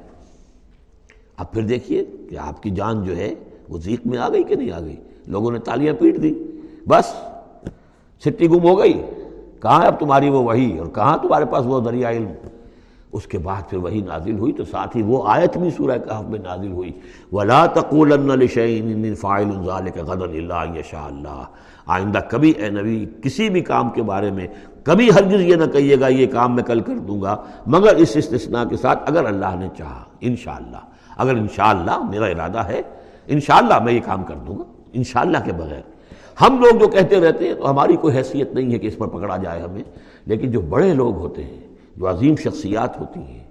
اب پھر دیکھیے کہ آپ کی جان جو ہے وہ ذیق میں آ گئی کہ نہیں آ گئی؟ لوگوں نے تالیاں پیٹ دی۔ بس چھٹی گم ہو گئی۔ کہاں اب تمہاری وہ وہی اور کہاں تمہارے پاس وہ دریا علم؟ اس کے بعد پھر وہی نازل ہوئی تو ساتھ ہی وہ آیت بھی سورہ کہف میں نازل ہوئی۔ وَلَا تَقُولَنَّ لِشَيْءٍ إِنِّي فَاعِلٌ ذَلِكَ غَدًا إِلَّا آئندہ کبھی اے نبی، کسی بھی کام کے بارے میں کبھی ہرگز یہ نہ کہیے گا یہ کام میں کل کر دوں گا، مگر اس استثناء کے ساتھ اگر اللہ نے چاہا، انشاءاللہ، اگر انشاءاللہ میرا ارادہ ہے، انشاءاللہ میں یہ کام کر دوں گا، انشاءاللہ کے بغیر۔ ہم لوگ جو کہتے رہتے ہیں تو ہماری کوئی حیثیت نہیں ہے کہ اس پر پکڑا جائے ہمیں، لیکن جو بڑے لوگ ہوتے ہیں، جو عظیم شخصیات ہوتی ہیں،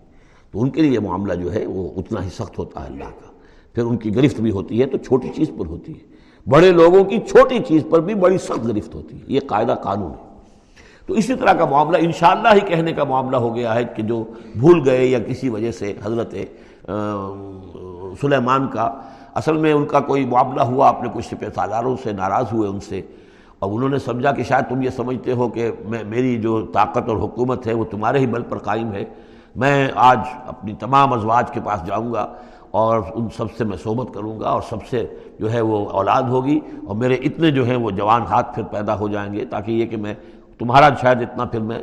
تو ان کے لیے یہ معاملہ جو ہے وہ اتنا ہی سخت ہوتا ہے اللہ کا۔ پھر ان کی گرفت بھی ہوتی ہے تو چھوٹی چیز پر ہوتی ہے۔ بڑے لوگوں کی چھوٹی چیز پر بھی بڑی سخت گرفت ہوتی ہے۔ یہ قاعدہ قانون ہے۔ تو اسی طرح کا معاملہ انشاءاللہ ہی کہنے کا معاملہ ہو گیا ہے کہ جو بھول گئے یا کسی وجہ سے حضرت سلیمان کا، اصل میں ان کا کوئی معاملہ ہوا اپنے کچھ سپہ سالاروں سے ناراض ہوئے ان سے، اور انہوں نے سمجھا کہ شاید تم یہ سمجھتے ہو کہ میں، میری جو طاقت اور حکومت ہے وہ تمہارے ہی بل پر قائم ہے، میں آج اپنی تمام ازواج کے پاس جاؤں گا اور ان سب سے میں صحبت کروں گا اور سب سے جو ہے وہ اولاد ہوگی اور میرے اتنے جو ہیں وہ جوان ہاتھ پھر پیدا ہو جائیں گے، تاکہ یہ کہ میں تمہارا شاید اتنا پھر میں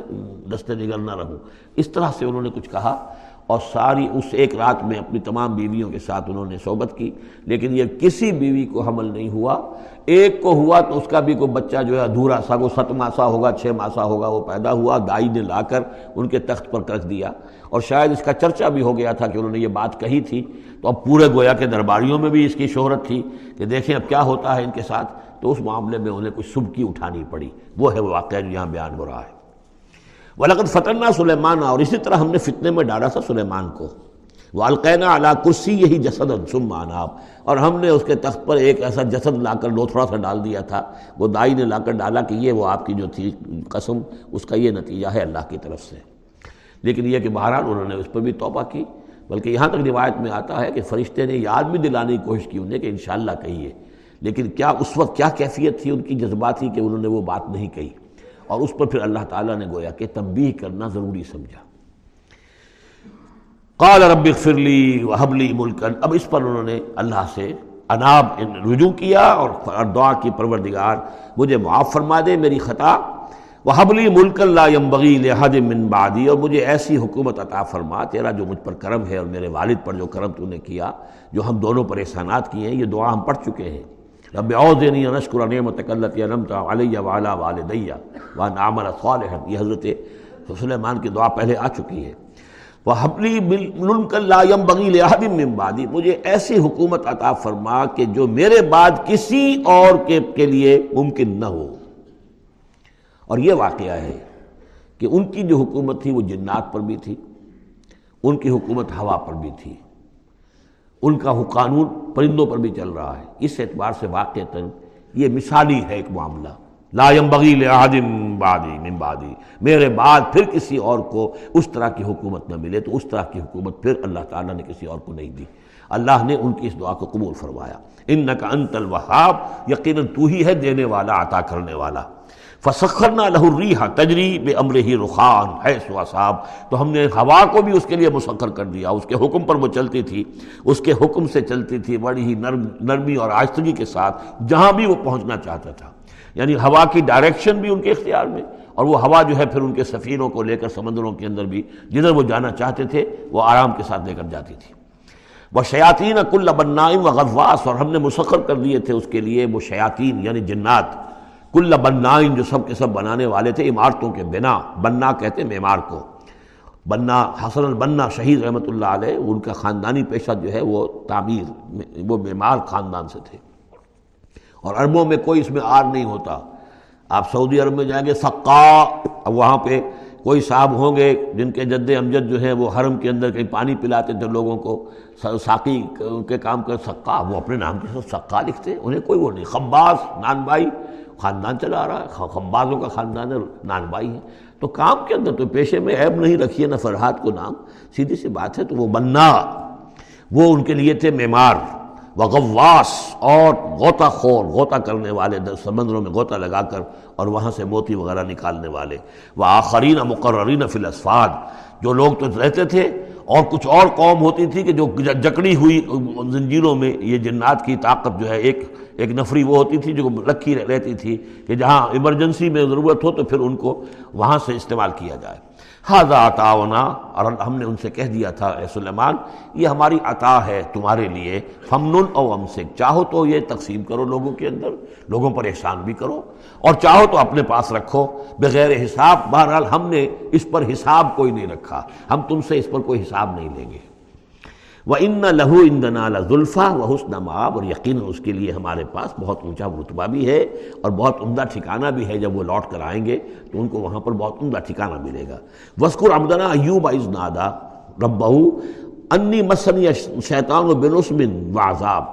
دستے نگل نہ رہوں۔ اس طرح سے انہوں نے کچھ کہا اور ساری اس ایک رات میں اپنی تمام بیویوں کے ساتھ انہوں نے صحبت کی، لیکن یہ کسی بیوی کو حمل نہیں ہوا۔ ایک کو ہوا تو اس کا بھی کوئی بچہ جو ہے ادھورا سا، وہ ست ماسا ہوگا، چھ ماسا ہوگا، وہ پیدا ہوا دائی نے لا کر ان کے تخت پر رکھ دیا۔ اور شاید اس کا چرچا بھی ہو گیا تھا کہ انہوں نے یہ بات کہی تھی۔ تو اب پورے گویا کے درباریوں میں بھی اس کی شہرت تھی کہ دیکھیں اب کیا ہوتا ہے ان کے ساتھ۔ تو اس معاملے میں انہیں کچھ سبکی اٹھانی پڑی۔ وہ ہے وہ واقعہ جو یہاں بیان ہو رہا ہے۔ ولاقت فتنہ سلیمان اور اسی طرح ہم نے فتنے میں ڈالا تھا سلیمان کو۔ وہ القینہ علا کرسی یہی جسد سم ماناب اور ہم نے اس کے تخت پر ایک ایسا جسد لا کر لو تھوڑا سا ڈال دیا تھا۔ وہ دائی نے لا کر ڈالا کہ یہ وہ آپ کی جو تھی قسم، اس کا یہ نتیجہ ہے اللہ کی طرف سے۔ لیکن یہ کہ بہرحال انہوں نے اس پر بھی توبہ کی۔ بلکہ یہاں تک روایت میں آتا ہے کہ فرشتے نے یاد بھی دلانے کی کوشش کی، انہیں کہ انشاءاللہ کہیے۔ لیکن کیا اس وقت کیا کیفیت تھی ان کی جذبات تھی کہ انہوں نے وہ بات نہیں کہی؟ اور اس پر پھر اللہ تعالیٰ نے گویا کہ تنبیہ کرنا ضروری سمجھا۔ قال رب اغفر لی وحب ملکن اب اس پر انہوں نے اللہ سے اناب رجوع کیا اور دعا کی پروردگار مجھے معاف فرما دے میری خطا۔ وہ حبلی ملک اللہ بغی لحد من بعدی۔ اور مجھے ایسی حکومت عطا فرما، تیرا جو مجھ پر کرم ہے اور میرے والد پر جو کرم تو نے کیا، جو ہم دونوں پر احسانات کیے ہیں، یہ دعا ہم پڑھ چکے ہیں۔ رب اوزنی نشکر نعمت کلت نمتا علیہ والا والدیہ و نامر صالح یہ حضرت سلیمان کی دعا پہلے آ چکی ہے۔ وہ حبلی ملک اللہ بغی لحد من بعدی مجھے ایسی حکومت عطا فرما کہ جو میرے بعد کسی اور کے کے لیے ممکن نہ ہو۔ اور یہ واقعہ ہے کہ ان کی جو حکومت تھی وہ جنات پر بھی تھی، ان کی حکومت ہوا پر بھی تھی۔ ان کا قانون پرندوں پر بھی چل رہا ہے۔ اس اعتبار سے واقع یہ مثالی ہے ایک معاملہ۔ لا بغیل من بادی میرے بعد پھر کسی اور کو اس طرح کی حکومت نہ ملے تو اس طرح کی حکومت پھر اللہ تعالیٰ نے کسی اور کو نہیں دی۔ اللہ نے ان کی اس دعا کو قبول فرمایا۔ ان کا انت الوہاب یقیناً تو ہی ہے دینے والا، عطا کرنے والا۔ فسخرنا لہ الریح تجری بے امر ہی رخان ہے صاحب۔ تو ہم نے ہوا کو بھی اس کے لیے مسخر کر دیا۔ اس کے حکم پر وہ چلتی تھی۔ اس کے حکم سے چلتی تھی بڑی ہی نرم، نرمی اور آہستگی کے ساتھ جہاں بھی وہ پہنچنا چاہتا تھا۔ یعنی ہوا کی ڈائریکشن بھی ان کے اختیار میں اور وہ ہوا جو ہے پھر ان کے سفینوں کو لے کر سمندروں کے اندر بھی جدھر وہ جانا چاہتے تھے، وہ آرام کے ساتھ لے کر جاتی تھی۔ وہ شیاطین کل بنائم و غواس اور ہم نے مسخر کر دیے تھے اس کے لیے وہ شیاطین یعنی جنات۔ کل بنائن جو سب کے سب بنانے والے تھے عمارتوں کے بنا بننا کہتے معمار کو۔ بننا حسن البنا شہید رحمۃ اللہ علیہ ان کا خاندانی پیشہ جو ہے وہ تعمیر وہ معمار خاندان سے تھے۔ اور عربوں میں کوئی اس میں آر نہیں ہوتا۔ آپ سعودی عرب میں جائیں گے، سقا وہاں پہ کوئی صاحب ہوں گے جن کے جد امجد جو ہیں وہ حرم کے اندر کہیں پانی پلاتے تھے لوگوں کو ساقی کے کام کر سقا، وہ اپنے نام کے ساتھ سقا لکھتے، انہیں کوئی وہ نہیں۔ خباس نان بھائی خاندان چلا آ رہا ہے خبازوں کا خاندان ہے، نان بھائی ہے تو کام کے اندر تو پیشے میں عیب نہیں رکھیے نہ فرحات کو نام۔ سیدھی سی بات ہے، تو وہ بننا وہ ان کے لیے تھے معمار۔ وغواس اور غوطہ خور، غوطہ کرنے والے سمندروں میں غوطہ لگا کر اور وہاں سے موتی وغیرہ نکالنے والے۔ وہ آخرین مقررین فی الاسفاد، جو لوگ تو رہتے تھے اور کچھ اور قوم ہوتی تھی کہ جو جکڑی ہوئی زنجیروں میں یہ جنات کی طاقت جو ہے، ایک ایک نفری وہ ہوتی تھی جو رکھی رہتی تھی کہ جہاں ایمرجنسی میں ضرورت ہو تو پھر ان کو وہاں سے استعمال کیا جائے۔ حاضہ عطا اور ہم نے ان سے کہہ دیا تھا، اے سلیمان، یہ ہماری عطا ہے تمہارے لیے فمن او امسک، چاہو تو یہ تقسیم کرو لوگوں کے اندر، لوگوں پر احسان بھی کرو اور چاہو تو اپنے پاس رکھو۔ بغیر حساب، بہرحال ہم نے اس پر حساب کوئی نہیں رکھا۔ ہم تم سے اس پر کوئی حساب نہیں لیں گے۔ وہ ان لہو ان دنا ذلفا و حسن ماب اور یقین اس کے لیے ہمارے پاس بہت اونچا رتبہ بھی ہے اور بہت عمدہ ٹھکانہ بھی ہے۔ جب وہ لوٹ کر آئیں گے تو ان کو وہاں پر بہت عمدہ ٹھکانہ ملے گا۔ وسکر عمدنا ایوب عز نادا رب انی مسنی شیطان و بنسمن و عذاب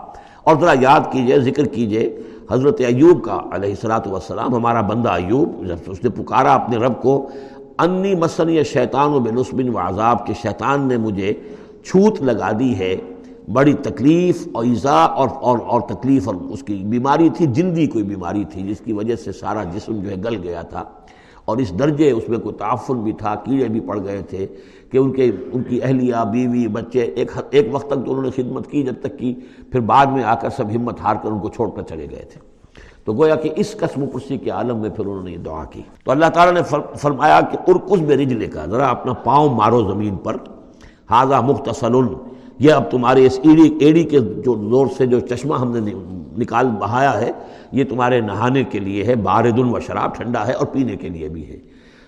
اور ذرا یاد کیجیے، ذکر کیجیے حضرت ایوب کا علیہ السلاۃ والسلام، ہمارا بندہ ایوب جب اس نے پکارا اپنے رب کو، انی مسنی شیطان و بنسمن و عذاب کے شیطان نے مجھے چھوت لگا دی ہے، بڑی تکلیف اور ایزا اور اور اور تکلیف اور اس کی بیماری تھی، جلدی کوئی بیماری تھی، جس کی وجہ سے سارا جسم جو ہے گل گیا تھا۔ اور اس درجے اس میں کوئی تعفن بھی تھا، کیڑے بھی پڑ گئے تھے کہ ان کے، ان کی اہلیہ، بیوی، بچے، ایک ایک وقت تک تو انہوں نے خدمت کی، جب تک کی پھر بعد میں آ کر سب ہمت ہار کر ان کو چھوڑ کر چلے گئے تھے۔ تو گویا کہ اس قسم پرسی کے عالم میں پھر انہوں نے یہ دعا کی۔ تو اللہ تعالیٰ نے فرمایا کہ ارکس میں رجلے کا، ذرا اپنا پاؤں مارو زمین پر۔ حاضہ مختصل، یہ اب تمہارے اس ایڑی ایڑی کے جو زور سے جو چشمہ ہم نے نکال بہایا ہے، یہ تمہارے نہانے کے لیے ہے باردن و شراب ٹھنڈا ہے اور پینے کے لیے بھی ہے۔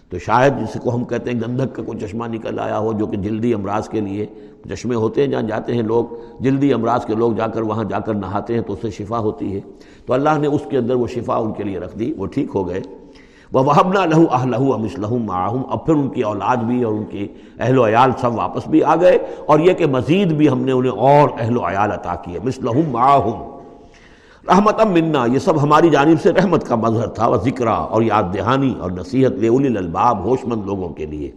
تو شاید جس کو ہم کہتے ہیں گندھک کا کوئی چشمہ نکل آیا ہو جو کہ جلدی امراض کے لیے چشمے ہوتے ہیں، جہاں جاتے ہیں لوگ، جلدی امراض کے لوگ جا کر وہاں جا کر نہاتے ہیں تو اس سے شفا ہوتی ہے۔ تو اللہ نے اس کے اندر وہ شفا ان کے لیے رکھ دی، وہ ٹھیک ہو گئے۔ وہ وہبنا لہو اہ لہو ام اسلحم معاہم اب پھر ان کی اولاد بھی اور ان کی اہل و عیال سب واپس بھی آ گئے۔ اور یہ کہ مزید بھی ہم نے انہیں اور اہل و عیال عطا کیے۔ مسلحم معاہم رحمت منا، یہ سب ہماری جانب سے رحمت کا مظہر تھا وہ ذکر اور یاد دہانی اور نصیحت لے الباب ہوش مند لوگوں کے لیے۔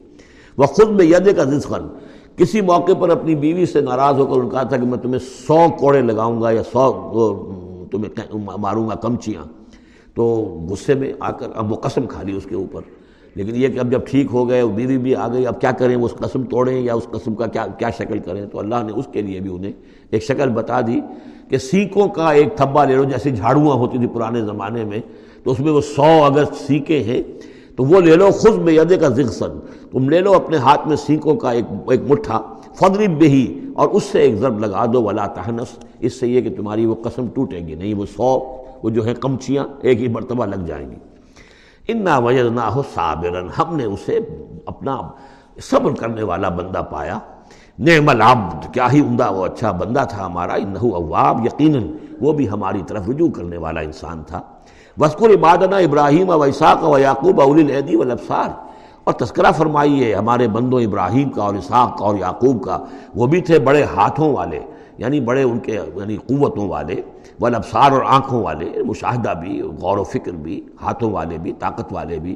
وہ خود میں ید کا رزقن کسی موقع پر اپنی بیوی سے ناراض ہو کر ان کہا تھا کہ میں تمہیں سو کوڑے لگاؤں گا یا سو تمہیں ماروں گا کمچیاں۔ تو غصے میں آ کر اب وہ قسم کھا لی اس کے اوپر۔ لیکن یہ کہ اب جب ٹھیک ہو گئے، بیوی بھی آ گئی، اب کیا کریں؟ وہ اس قسم توڑیں یا اس قسم کا کیا کیا شکل کریں؟ تو اللہ نے اس کے لیے بھی انہیں ایک شکل بتا دی۔ کہ سیکوں کا ایک تھبا لے لو، جیسے جھاڑوਆਂ ہوتی تھی پرانے زمانے میں، تو اس میں وہ سو اگر سیکیں ہیں، تو وہ لے لو خود میں یدے کا ذکسن تم لے لو اپنے ہاتھ میں سینکوں کا ایک ایک مٹھا فدرب بہی، اور اس سے ایک ضرب لگا دو، ولا تہنس۔ اس سے یہ کہ تمہاری وہ قسم ٹوٹے گی نہیں، وہ سو، وہ جو ہے کمچیاں ایک ہی مرتبہ لگ جائیں گی۔ انا وجد نہ ہو صابرن ہم نے اسے اپنا صبر کرنے والا بندہ پایا۔ نعم العبد، کیا ہی عمدہ وہ اچھا بندہ تھا ہمارا، انہو اواب یقیناً وہ بھی ہماری طرف رجوع کرنے والا انسان تھا۔ وسکر عبادنا ابراہیم و اساق و یعقوب اول العدی والابصار اور تذکرہ فرمائیے ہمارے بندوں ابراہیم کا اور اسحاق کا اور یعقوب کا، وہ بھی تھے بڑے ہاتھوں والے یعنی بڑے ان کے یعنی قوتوں والے والابصار اور آنکھوں والے، مشاہدہ بھی، غور و فکر بھی، ہاتھوں والے بھی، طاقت والے بھی۔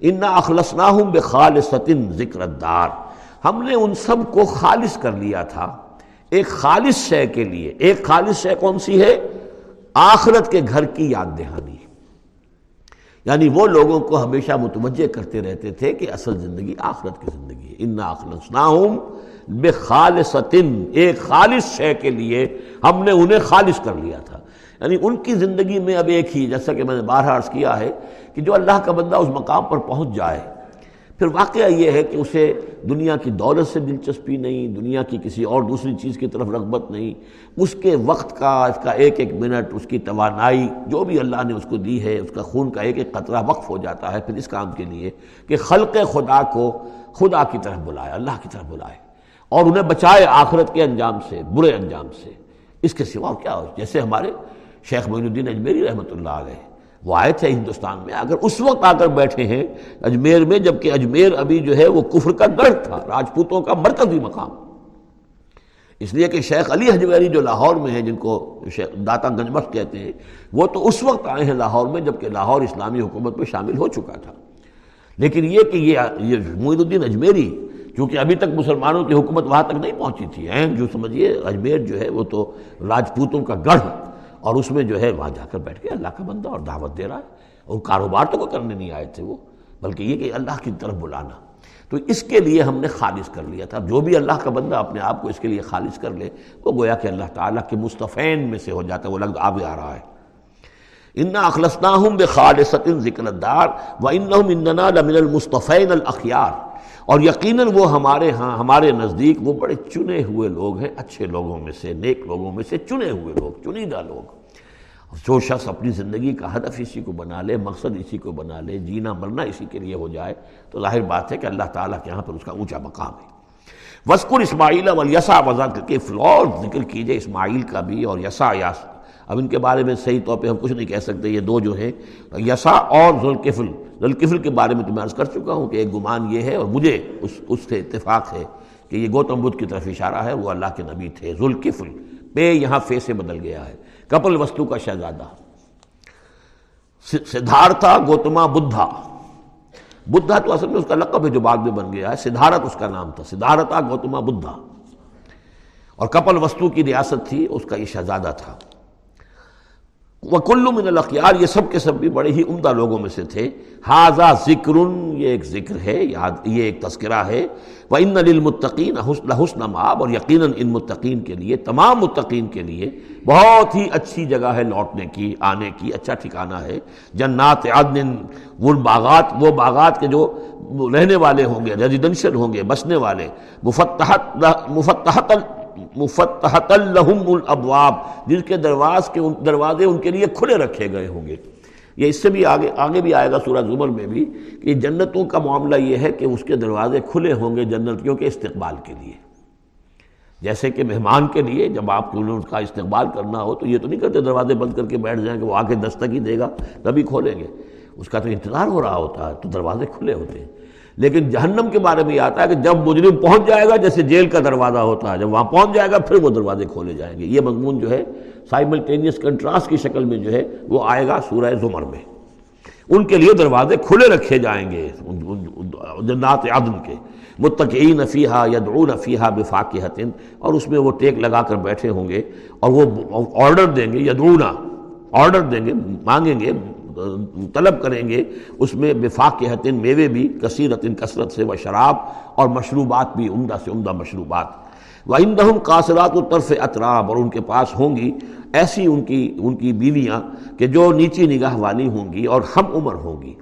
انا اخلصناہم بخالصۃ ذکر دار ہم نے ان سب کو خالص کر لیا تھا۔ ایک خالص شے کے لیے۔ ایک خالص شے کون سی ہے؟ آخرت کے گھر کی یاد دہانی۔ یعنی وہ لوگوں کو ہمیشہ متوجہ کرتے رہتے تھے کہ اصل زندگی آخرت کی زندگی ہے۔ ان اخلصناہم بخالصتن۔ ایک خالص شے کے لیے ہم نے انہیں خالص کر لیا تھا۔ یعنی ان کی زندگی میں اب ایک ہی، جیسا کہ میں نے بارہ عرض کیا ہے کہ جو اللہ کا بندہ اس مقام پر پہنچ جائے پھر واقعہ یہ ہے کہ اسے دنیا کی دولت سے دلچسپی نہیں، دنیا کی کسی اور دوسری چیز کی طرف رغبت نہیں۔ اس کے وقت کا، اس کا ایک ایک منٹ، اس کی توانائی، جو بھی اللہ نے اس کو دی ہے، اس کا خون کا ایک ایک قطرہ وقف ہو جاتا ہے پھر اس کام کے لیے کہ خلق خدا کو خدا کی طرف بلائے، اللہ کی طرف بلائے اور انہیں بچائے آخرت کے انجام سے، برے انجام سے۔ اس کے سوا کیا ہو جیسے ہمارے شیخ معین الدین اجمیری رحمۃ اللہ علیہ وہ آئے تھے ہندوستان میں، اگر اس وقت آ کر بیٹھے ہیں، اجمیر میں، جبکہ اجمیر ابھی جو ہے وہ کفر کا گڑھ تھا، راجپوتوں کا مرکزی مقام۔ اس لیے کہ شیخ علی حجویری جو لاہور میں ہیں، جن کو داتا گنج کہتے ہیں، وہ تو اس وقت آئے ہیں لاہور میں، جبکہ لاہور اسلامی حکومت میں شامل ہو چکا تھا۔ لیکن یہ کہ یہ معین الدین اجمیری کیونکہ ابھی تک مسلمانوں کی حکومت وہاں تک نہیں پہنچی تھی جو سمجھیے، اجمیر جو ہے وہ تو راجپوتوں کا گڑھ اور اس میں جو ہے وہاں جا کر بیٹھ کے اللہ کا بندہ اور دعوت دے رہا ہے۔ اور کاروبار تو کوئی کرنے نہیں آئے تھے وہ، بلکہ یہ کہ اللہ کی طرف بلانا۔ تو اس کے لیے ہم نے خالص کر لیا تھا۔ جو بھی اللہ کا بندہ اپنے آپ کو اس کے لیے خالص کر لے، وہ گویا کہ اللہ تعالیٰ کے مصطفین میں سے ہو جاتا ہے۔ وہ لفظ آگے آ رہا ہے۔ انا اخلصناہم بخالصۃ ذکر الدار و انہم اننا لمن المصطفین الاخیار اور یقیناً وہ ہمارے ہاں ہمارے نزدیک وہ بڑے چنے ہوئے لوگ ہیں، اچھے لوگوں میں سے، نیک لوگوں میں سے چنے ہوئے لوگ، چنیدہ لوگ۔ جو شخص اپنی زندگی کا ہدف اسی کو بنا لے، مقصد اسی کو بنا لے، جینا مرنا اسی کے لیے ہو جائے، تو ظاہر بات ہے کہ اللہ تعالیٰ کے یہاں پر اس کا اونچا مقام ہے۔ وسکر اسماعیل ولیسا وضا کر کے فلور ذکر کیجیے اسماعیل کا بھی اور یسا یاس اب ان کے بارے میں صحیح طور پہ ہم کچھ نہیں کہہ سکتے، یہ دو جو ہیں یسا اور ذوالکفل۔ ذوالکفل کے بارے میں تو میں عرض کر چکا ہوں کہ ایک گمان یہ ہے اور مجھے اس اس سے اتفاق ہے کہ یہ گوتم بدھ کی طرف اشارہ ہے، وہ اللہ کے نبی تھے، ذوالکفل پے یہاں فے سے بدل گیا ہے، کپل وستو کا شہزادہ۔ سدھارتھا گوتما بدھا۔ بدھا تو اصل میں اس کا لقب ہے جو بعد میں بن گیا ہے سدھارت اس کا نام تھا، سدھارتھا گوتما بدھا۔ اور کپل وستو کی ریاست تھی، اس کا یہ شہزادہ تھا۔ وہ من الاخیار، یہ سب کے سب بھی بڑے ہی عمدہ لوگوں میں سے تھے۔ حاضہ ذکر یہ ایک ذکر ہے، یاد، یہ ایک تذکرہ ہے۔ وہ ان للمتقین حسن حسن اور یقیناً ان متقین کے لیے، تمام متقین کے لیے بہت ہی اچھی جگہ ہے لوٹنے کی، آنے کی اچھا ٹھکانہ ہے۔ جنات عدن، وہ باغات وہ باغات کے جو رہنے والے ہوں گے، ریزیڈنشل ہوں گے، بسنے والے، مفتحت مفتحت مفتحت لہم الابواب جس کے درواز کے دروازے ان کے لیے کھلے رکھے گئے ہوں گے۔ یہ اس سے بھی آگے آگے بھی آئے گا سورہ زمر میں بھی کہ جنتوں کا معاملہ یہ ہے کہ اس کے دروازے کھلے ہوں گے جنتوں کے استقبال کے لیے۔ جیسے کہ مہمان کے لیے جب آپ کو اس کا استقبال کرنا ہو تو یہ تو نہیں کرتے دروازے بند کر کے بیٹھ جائیں کہ وہ آ کے دستک ہی دے گا، تبھی کھولیں گے۔ اس کا تو انتظار ہو رہا ہوتا ہے تو دروازے کھلے ہوتے ہیں۔ لیکن جہنم کے بارے میں یہ آتا ہے کہ جب مجرم پہنچ جائے گا، جیسے جیل کا دروازہ ہوتا ہے، جب وہاں پہنچ جائے گا، پھر وہ دروازے کھولے جائیں گے۔ یہ مضمون جو ہے سائملٹینیس کنٹراسٹ کی شکل میں جو ہے، وہ آئے گا سورہ زمر میں۔ ان کے لیے دروازے کھلے رکھے جائیں گے جنات عدن کے۔ متقین فیہا، یدعون فیہا بفاقہت اور اس میں وہ ٹیک لگا کر بیٹھے ہوں گے اور وہ آرڈر دیں گے، یدعونا، آرڈر دیں گے، مانگیں گے۔ طلب کریں گے، اس میں بفاق حتن میوے بھی کثیرت کثرت سے وہ شراب اور مشروبات بھی، عمدہ سے عمدہ مشروبات۔ وہ اندہم قاصرات و طرف اطراب اور ان کے پاس ہوں گی ایسی ان کی ان کی بیویاں کہ جو نیچی نگاہ والی ہوں گی اور ہم عمر ہوں گی۔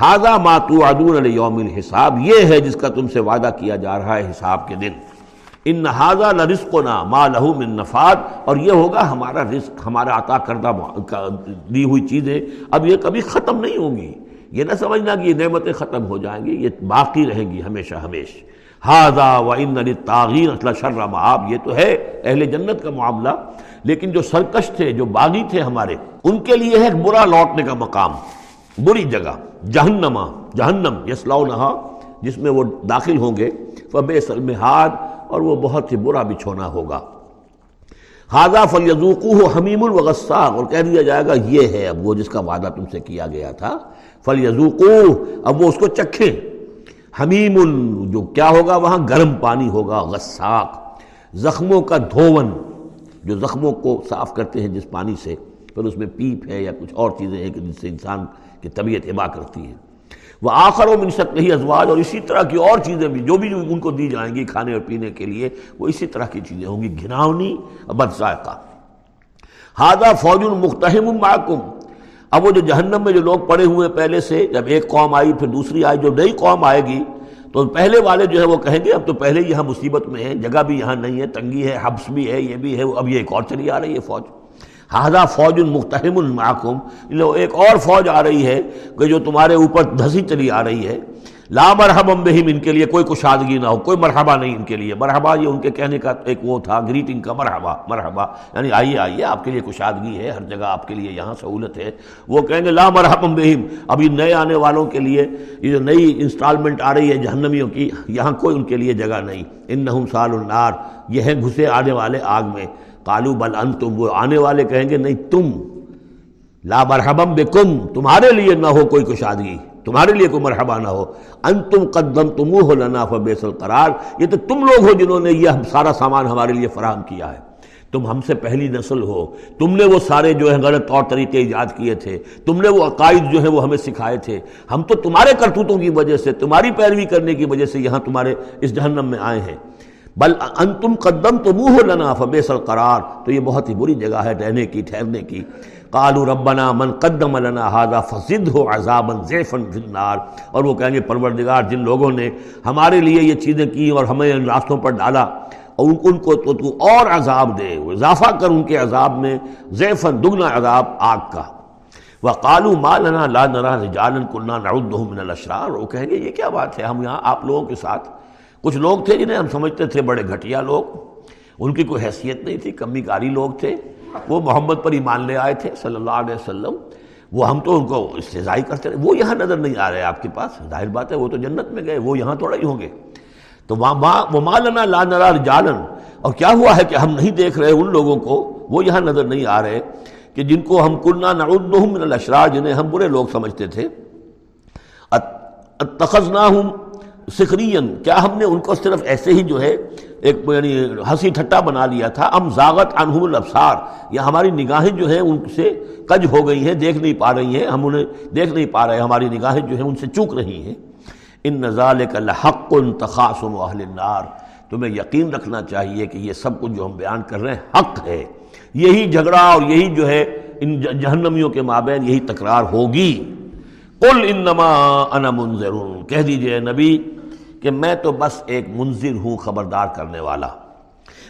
ہاضا ماتو ادون علیہ یوم الحساب، یہ ہے جس کا تم سے وعدہ کیا جا رہا ہے حساب کے دن۔ ان نہذا رزق نا ما لہو من نفاد، اور یہ ہوگا ہمارا رزق، ہمارا عطا کردہ دی ہوئی چیزیں اب یہ کبھی ختم نہیں ہوں گی۔ یہ نہ سمجھنا کہ یہ نعمتیں ختم ہو جائیں گی، یہ باقی رہیں گی ہمیشہ ہمیش۔ ہاضا و ان تاغیر اطلاع آپ یہ تو ہے اہل جنت کا معاملہ۔ لیکن جو سرکش تھے، جو باغی تھے ہمارے، ان کے لیے ہے برا لوٹنے کا مقام، بری جگہ جہنما جہنم یسلاؤ نہا جس میں وہ داخل ہوں گے۔ فبے سلمہاد اور وہ بہت ہی برا بچھونا ہوگا۔ ہاضا فلیزوقو حمیم الوغساق اور کہہ دیا جائے گا، یہ ہے اب وہ جس کا وعدہ تم سے کیا گیا تھا۔ فلیزوقو اب وہ اس کو چکھیں۔ حمیم، جو کیا ہوگا وہاں؟ گرم پانی ہوگا۔ غساق، زخموں کا دھون۔ جو زخموں کو صاف کرتے ہیں جس پانی سے، پھر اس میں پیپ ہے یا کچھ اور چیزیں ہیں کہ جس سے انسان کی طبیعت ہبا کرتی ہے۔ وہ آخر و منشت نہیں، ازواج اور اسی طرح کی اور چیزیں بھی جو بھی ان کو دی جائیں گی کھانے اور پینے کے لیے، وہ اسی طرح کی چیزیں ہوں گی گھناونی اور بد ذائقہ۔ ہادہ فوج المختم معکم۔ اب وہ جو جہنم میں جو لوگ پڑے ہوئے پہلے سے، جب ایک قوم آئی، پھر دوسری آئی، جو نئی قوم آئے گی، تو پہلے والے جو ہے وہ کہیں گے، اب تو پہلے یہاں مصیبت میں ہیں، جگہ بھی یہاں نہیں ہے، تنگی ہے، حبس بھی ہے، یہ بھی ہے، اب یہ ایک اور چلی آ رہی ہے فوج۔ ہادہ فوج المختم المحکم ایک اور فوج آ رہی ہے کہ جو تمہارے اوپر دھسی چلی آ رہی ہے، لا مرحبم بہم، ان کے لیے کوئی کشادگی نہ ہو، کوئی مرحبا نہیں ان کے لیے۔ مرحبا یہ ان کے کہنے کا ایک وہ تھا گریٹنگ کا مرحبا مرحبا۔ یعنی آئیے آئیے، آپ کے لیے کشادگی ہے، ہر جگہ آپ کے لیے یہاں سہولت ہے۔ وہ کہیں گے، لا مرحبم بہم اب یہ نئے آنے والوں کے لیے یہ جو نئی انسٹالمنٹ آ رہی ہے جہنمیوں کی، یہاں کوئی ان کے لیے جگہ نہیں۔ ان نحم سال النار یہ ہیں گھسے آنے والے آگ میں۔ کالو بل ان تم وہ آنے والے کہیں گے، نہیں، تم، لا مرحبم بکم تمہارے لیے نہ ہو کوئی کشادگی تمہارے لیے کوئی مرحبا نہ ہو۔ ان تم قدم تم ہو لنا فبیس القرار، یہ تو تم لوگ ہو جنہوں نے یہ سارا سامان ہمارے لیے فراہم کیا ہے۔ تم ہم سے پہلی نسل ہو، تم نے وہ سارے جو ہے غلط طور طریقے ایجاد کیے تھے، تم نے وہ عقائد جو ہے وہ ہمیں سکھائے تھے۔ ہم تو تمہارے کرتوتوں کی وجہ سے، تمہاری پیروی کرنے کی وجہ سے یہاں تمہارے اس جہنم میں آئے ہیں۔ بل ان تم قدم تو منہ ہو لنا فبیس القرار تو یہ بہت ہی بری جگہ ہے رہنے کی، ٹھہرنے کی۔ قالو ربنا من قدم لنا هذا فزد ہو عذابا ضعفا النار۔ اور وہ کہیں گے، پروردگار، جن لوگوں نے ہمارے لیے یہ چیزیں کی اور ہمیں ان راستوں پر ڈالا اور ان کو تو تو اور عذاب دے اضافہ کر ان کے عذاب میں ضعفا دگنا عذاب آگ کا۔ وقالو ما لنا لا نرى رجالا كنا نعدهم من الاشرار۔ وہ کہیں گے، یہ کیا بات ہے؟ ہم یہاں آپ لوگوں کے ساتھ کچھ لوگ تھے جنہیں ہم سمجھتے تھے بڑے گھٹیا لوگ، ان کی کوئی حیثیت نہیں تھی، کمی کاری لوگ تھے۔ وہ محمد پر ایمان لے آئے تھے صلی اللہ علیہ وسلم۔ وہ ہم تو ان کو استضائی کرتے رہے۔ وہ یہاں نظر نہیں آ رہے آپ کے پاس، ظاہر بات ہے وہ تو جنت میں گئے، وہ یہاں تھوڑا ہی ہوں گے۔ تو وہ مالنا لا نرا جالن اور کیا ہوا ہے کہ ہم نہیں دیکھ رہے ان لوگوں کو؟ وہ یہاں نظر نہیں آ رہے کہ جن کو ہم کنہ نعدہم من الاشرار جنہیں ہم برے لوگ سمجھتے تھے۔ اتخذناہم سخرین، کیا ہم نے ان کو صرف ایسے ہی جو ہے ایک یعنی ہنسی ٹھٹا بنا لیا تھا؟ ام زاغت عنہم الابصار، یا ہماری نگاہیں جو ہیں ان سے کج ہو گئی ہیں، دیکھ نہیں پا رہی ہیں، ہم انہیں دیکھ نہیں پا رہے، ہماری نگاہیں جو ہیں ان سے چوک رہی ہیں۔ ان نظال کا لحق تخاصم اہل النار، تمہیں یقین رکھنا چاہیے کہ یہ سب کچھ جو ہم بیان کر رہے ہیں حق ہے۔ یہی جھگڑا اور یہی جو ہے ان جہنمیوں کے مابین یہی تکرار ہوگی۔ قل انما انا منظر کہہ دیجیے نبی کہ میں تو بس ایک منظر ہوں، خبردار کرنے والا۔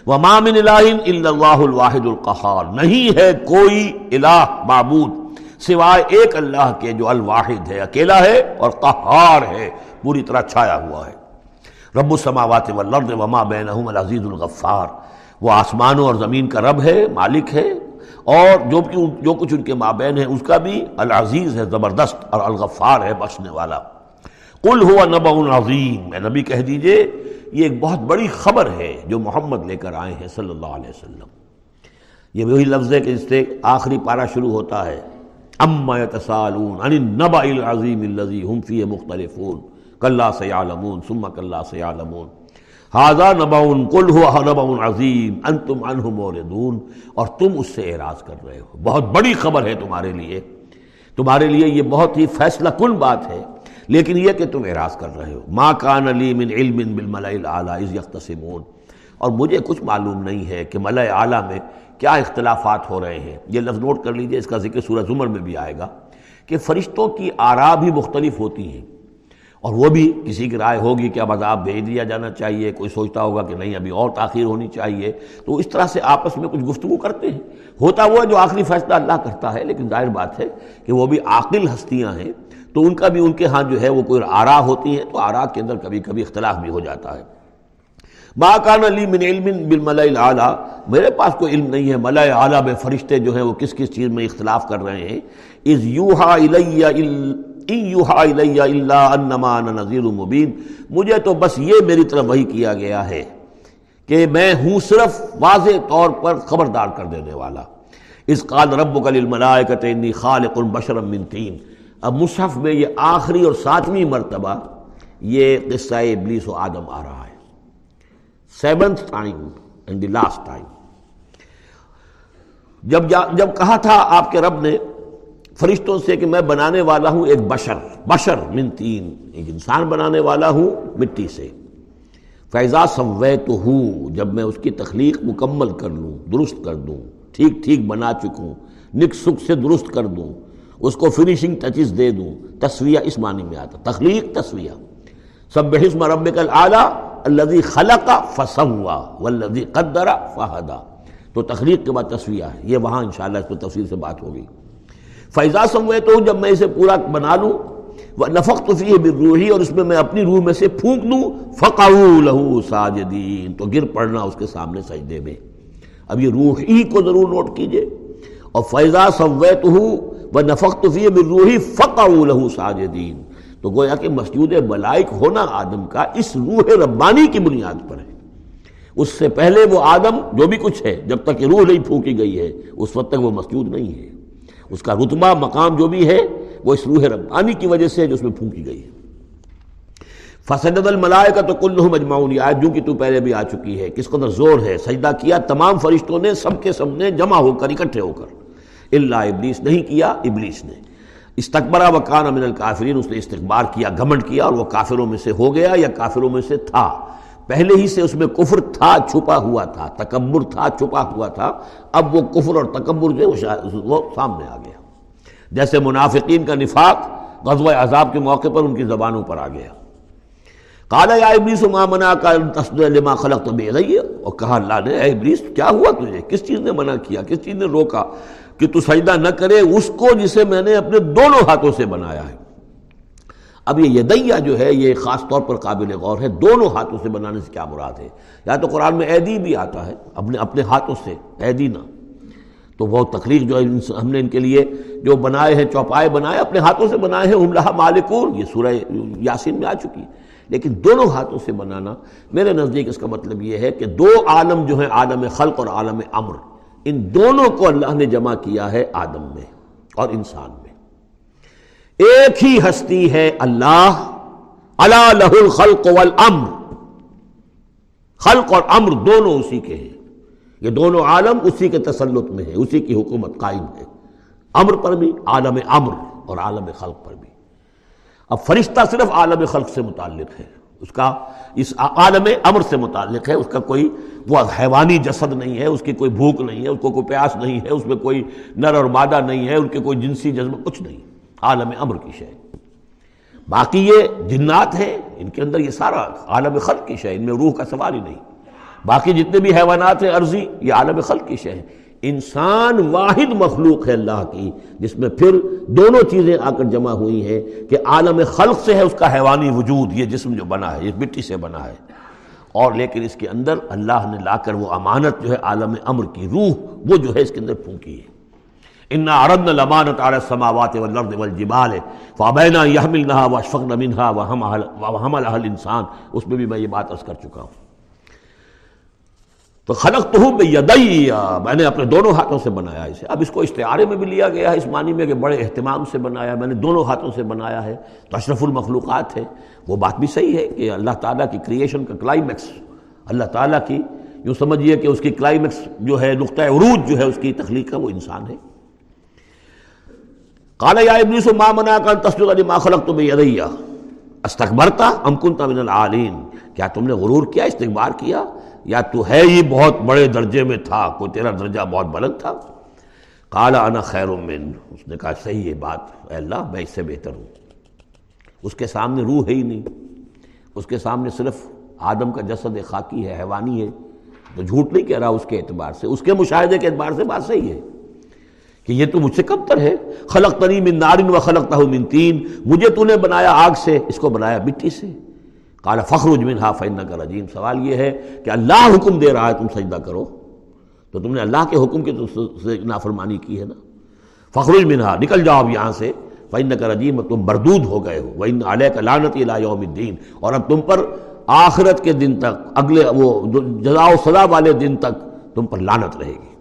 وَمَا مِنْ إِلَٰهٍ إِلَّا اللَّهُ الْوَاحِدُ الْقَحَارِ۔ نہیں ہے کوئی الہ معبود سوائے ایک اللہ کے جو الواحد ہے، اکیلا ہے اور قہار ہے۔ پوری طرح چھایا ہوا ہے۔ رب السماوات والارض وما بینہم العزیز الغفار۔ وہ آسمانوں اور زمین کا رب ہے، مالک ہے۔ اور جو جو کچھ ان کے مابین ہے، اس کا بھی العزیز ہے، زبردست اور الغفار ہے، بخشنے والا۔ کل ہوا نبا عظیم۔ میں نبی کہہ دیجیے، یہ ایک بہت بڑی خبر ہے جو محمد لے کر آئے ہیں صلی اللہ علیہ وسلم۔ یہ وہی لفظ ہے کہ اس سے آخری پارہ شروع ہوتا ہے۔ اما يتسالون عن النبا العظیم الذي هم فيه مختلفون۔ کلا سيعلمون ثم کلا سيعلمون هذا نبا قل هو نبا عظیم، انتم عنه موردون اور تم اس سے اعراض کر رہے ہو۔ بہت بڑی خبر ہے تمہارے لیے۔ تمہارے لیے یہ بہت ہی فیصلہ کن بات ہے۔ لیکن یہ کہ تم اعراض کر رہے ہو۔ ما کان علی من علم بالملئ الاعلی اذ یختصمون اور مجھے کچھ معلوم نہیں ہے کہ ملئ اعلیٰ میں کیا اختلافات ہو رہے ہیں۔ یہ لفظ نوٹ کر لیجیے، اس کا ذکر سورہ زمر میں بھی آئے گا کہ فرشتوں کی آرا بھی مختلف ہوتی ہیں۔ اور وہ بھی کسی کی رائے ہوگی کہ اب عذاب بھیج دیا جانا چاہیے، کوئی سوچتا ہوگا کہ نہیں، ابھی اور تاخیر ہونی چاہیے۔ تو اس طرح سے آپس میں کچھ گفتگو کرتے ہیں۔ ہوتا وہ جو آخری فیصلہ اللہ کرتا ہے، لیکن ظاہر بات ہے کہ وہ بھی عاقل ہستیاں ہیں۔ تو ان کا بھی ان کے ہاں جو ہے وہ کوئی آرا ہوتی ہیں تو آرا کے اندر کبھی کبھی اختلاف بھی ہو جاتا ہے۔ ما کان علی من علم بالملئ الاعلی میرے پاس کوئی علم نہیں ہے ملئ اعلی میں فرشتے جو ہیں وہ کس کس چیز میں اختلاف کر رہے ہیں؟ اذ یوحا الی ان یوحا انما انا نذیر مبین۔ مجھے تو بس یہ میری طرف وہی کیا گیا ہے کہ میں ہوں صرف واضح طور پر خبردار کر دینے والا۔ اس قال ربک للملائکۃ انی خالق بشرا من طین اب مصحف میں یہ آخری اور ساتویں مرتبہ یہ قصہ ابلیس و آدم آ رہا ہے۔ Seventh time and the last time جب جب کہا تھا آپ کے رب نے فرشتوں سے کہ میں بنانے والا ہوں ایک بشر بشر من تین، ایک انسان بنانے والا ہوں مٹی سے۔ فیضا سوے تو ہوں جب میں اس کی تخلیق مکمل کر لوں، درست کر دوں، ٹھیک ٹھیک بنا چکوں نک سکھ سے درست کر دوں۔ اس کو فنیشنگ ٹچز دے دوں۔ تصویہ اس معنی میں آتا۔ تخلیق تصویہ سب حسم رب کل اعلیٰ الذي خلق فسوا والذي قدر فہدا۔ تو تخلیق کے بعد تصویہ ہے۔ یہ وہاں انشاءاللہ اس پر تفصیل سے بات ہوگی۔ فیضا سموے تو جب میں اسے پورا بنا لوں نفق تو فی روحی اور اس میں میں اپنی روح میں سے پھونک دوں فقعو لہو ساجدین تو گر پڑنا اس کے سامنے سجدے میں۔ اب یہ روح ہی کو ضرور نوٹ کیجیے۔ اور فیضا سموے تو وہ نفق تو فی روحی فقعو لہو ساجدین تو گویا کہ مسجود ملائک ہونا آدم کا اس روح ربانی کی بنیاد پر ہے۔ اس سے پہلے وہ آدم جو بھی کچھ ہے، جب تک روح نہیں پھونکی گئی ہے، اس وقت تک وہ مسجود نہیں ہے۔ اس کا رتبہ، مقام جو بھی ہے، وہ اس روح ربانی کی وجہ سے جو اس میں پھونکی گئی ہے۔ فسد الملائے کا تو کل مجمعون آج جو کہ تو پہلے بھی آ چکی ہے، کس قدر زور ہے؟ سجدہ کیا، تمام فرشتوں نے، سب کے سب نے جمع ہو کر، اکٹھے ہو کر۔ اللہ ابلیس نہیں کیا ابلیس نے۔ استقبرہ و کان امن الکافرین اس نے استقبار کیا، گھمنڈ کیا اور وہ کافروں میں سے ہو گیا یا کافروں میں سے تھا۔ پہلے ہی سے اس میں کفر تھا، چھپا ہوا تھا، تکبر تھا، چھپا ہوا تھا۔ اب وہ کفر اور تکبر جو وہ سامنے آ گیا۔ جیسے منافقین کا نفاق غزوہ عذاب کے موقع پر ان کی زبانوں پر آ گیا۔ کالا یا ابلیس، ما منا کا لما خلق تو بے اور کہا، اللہ نے، اے ابلیس، کیا ہوا تجھے؟ کس چیز نے منع کیا؟ کس چیز نے روکا کہ تو سجدہ نہ کرے؟ اس کو جسے میں نے اپنے دونوں ہاتھوں سے بنایا ہے۔ اب یہ یدیہ جو ہے، یہ خاص طور پر قابل غور ہے، دونوں ہاتھوں سے بنانے سے کیا مراد ہے؟ یا تو قرآن میں ایدی بھی آتا ہے، اپنے اپنے ہاتھوں سے ایدی نہ۔ تو وہ تخلیق جو ہم نے ان کے لیے جو بنائے ہیں، چوپائے بنائے، اپنے ہاتھوں سے بنائے ہیں، ہم مالکون۔ یہ سورہ یاسین میں آ چکی ہے۔ لیکن دونوں ہاتھوں سے بنانا میرے نزدیک اس کا مطلب یہ ہے کہ دو عالم جو ہیں عالم خلق اور عالم امر، ان دونوں کو اللہ نے جمع کیا ہے آدم میں اور انسان میں۔ ایک ہی ہستی ہے اللہ اللہ لہ الخلق والامر۔ خلق اور امر دونوں اسی کے ہیں۔ یہ دونوں عالم اسی کے تسلط میں ہے اسی کی حکومت قائم ہے۔ امر پر بھی عالم امر اور عالم خلق پر بھی۔ اب فرشتہ صرف عالم خلق سے متعلق ہے۔ اس کا اس عالم امر سے متعلق ہے۔ اس کا کوئی وہ حیوانی جسد نہیں ہے، اس کی کوئی بھوک نہیں ہے، اس کو کوئی پیاس نہیں ہے، اس میں کوئی نر اور مادہ نہیں ہے، ان کے کوئی جنسی جذبہ کچھ نہیں۔ عالم امر کی شے۔ باقی یہ جنات ہیں، ان کے اندر یہ سارا عالم خلق کی شے، ان میں روح کا سوال ہی نہیں۔ باقی جتنے بھی حیوانات ہیں، عرضی، یہ عالم خلق کی شے ہے انسان واحد مخلوق ہے اللہ کی، جس میں پھر دونوں چیزیں آ کر جمع ہوئی ہیں کہ عالم خلق سے ہے، اس کا حیوانی وجود، یہ جسم جو بنا ہے، یہ مٹی سے بنا ہے۔ اور لیکن اس کے اندر اللہ نے لا کر وہ امانت جو ہے عالم امر کی روح، وہ جو ہے اس کے اندر پھونکی ہے۔ انا ارد الامانت علی السماوات والارض والجبال فابینا یحملنها واشفقن منها وحملها الانسان اس میں بھی میں یہ بات عرض کر چکا ہوں۔ تو خلق تو ہوں میں نے اپنے دونوں ہاتھوں سے بنایا اسے۔ اب اس کو اشتہارے میں بھی لیا گیا ہے، اس معنی میں کہ بڑے اہتمام سے بنایا میں نے دونوں ہاتھوں سے بنایا ہے۔ تو اشرف المخلوقات ہے وہ بات بھی صحیح ہے کہ اللہ تعالیٰ کی کریشن کا کلائمیکس اللہ تعالیٰ کی یوں سمجھیے کہ اس کی کلائمیکس جو ہے، نقطۂ عروج جو ہے، اس کی تخلیق کا وہ انسان ہے۔ کالا یا ابلیس و ماں منا کر تصویر علی ما خلق تو بے استقبرتا امکنتا من العالین۔ کیا تم نے غرور کیا استقبار کیا؟ یا تو ہے ہی بہت بڑے درجے میں تھا، کوئی تیرا درجہ بہت بلند تھا؟ کالا انا خیر من۔ اس نے کہا، صحیح ہے بات، اے اللہ، میں اس سے بہتر ہوں۔ اس کے سامنے روح ہے ہی نہیں۔ اس کے سامنے صرف آدم کا جسد خاکی ہے، حیوانی ہے۔ تو جھوٹ نہیں کہہ رہا اس کے اعتبار سے، اس کے مشاہدے کے اعتبار سے بات صحیح ہے کہ یہ تو مجھ سے کم تر ہے۔ خلق تری من نارن و خلق من تین۔ مجھے تو نے بنایا آگ سے، اس کو بنایا مٹی سے۔ کالا فخر اجمن ہا فن کا رجیم سوال یہ ہے کہ اللہ حکم دے رہا ہے تم سجدہ کرو۔ تو تم نے اللہ کے حکم کی تو نافرمانی کی ہے نا۔ فخر منہا، نکل جاؤ اب یہاں سے۔ فن کا رجیم تم بردود ہو گئے ہو۔ وہ علیہ کا لانت یوم الدین اور اب تم پر آخرت کے دن تک، اگلے وہ جزا و سزا والے دن تک تم پر لانت رہے گی۔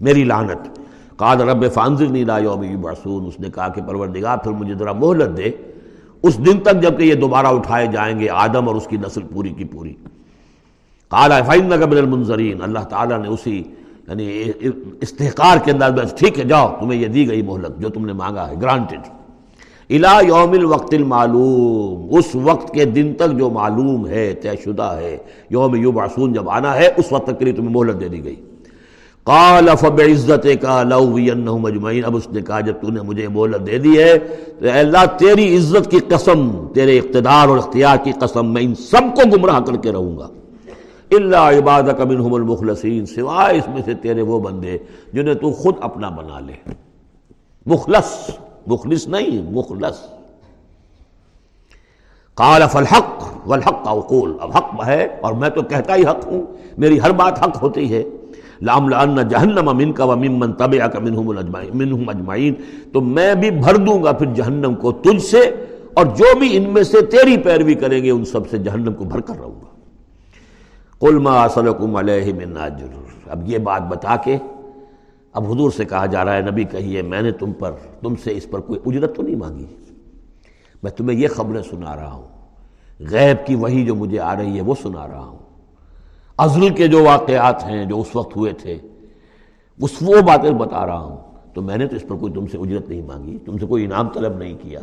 میری لانت قاد رب فانزر نیلا یوم برسون اس نے کہا کہ پروردگار، پھر مجھے ذرا مہلت دے۔ اس دن تک جبکہ یہ دوبارہ اٹھائے جائیں گے آدم اور اس کی نسل پوری کی پوری۔ کالا فائن قبل المنظرین اللہ تعالیٰ نے اسی یعنی استحقار کے انداز میں ٹھیک ہے، جاؤ، تمہیں یہ دی گئی مہلت جو تم نے مانگا ہے گرانٹڈ الا یوم الوقت المعلوم، اس وقت کے دن تک جو معلوم ہے، طے شدہ ہے، یوم یو جب آنا ہے، اس وقت تک کے لیے تمہیں مہلت دے دی گئی۔ قال فبعزت کا لو مجمعین اب اس نے کہا، جب تو نے مجھے مہلت دے دی ہے، تو اے اللہ، تیری عزت کی قسم، تیرے اقتدار اور اختیار کی قسم، میں ان سب کو گمراہ کر کے رہوں گا۔ اللہ عبادک منہم المخلصین، سوائے اس میں سے تیرے وہ بندے جنہیں تو خود اپنا بنا لے۔ مخلص مخلص نہیں، مخلص۔ قال، فالحق، والحق اقول اب حق ہے، اور میں تو کہتا ہی حق ہوں۔ میری ہر بات حق ہوتی ہے۔ لام لان جہنم امن کا ومن طب کا منہم اجمعین۔ تو میں بھی بھر دوں گا پھر جہنم کو تجھ سے اور جو بھی ان میں سے تیری پیروی کریں گے ان سب سے جہنم کو بھر کر رہوں گا۔ قل ما اصلکم علیہ من اجر۔ اب یہ بات بتا کے اب حضور سے کہا جا رہا ہے، نبی کہیے، میں نے تم پر، تم سے اس پر کوئی اجرت تو نہیں مانگی۔ میں تمہیں یہ خبریں سنا رہا ہوں۔ غیب کی وہی جو مجھے آ رہی ہے وہ سنا رہا ہوں۔ ازل کے جو واقعات ہیں جو اس وقت ہوئے تھے، اس وہ باتیں بتا رہا ہوں۔ تو میں نے تو اس پر کوئی تم سے اجرت نہیں مانگی، تم سے کوئی انعام طلب نہیں کیا۔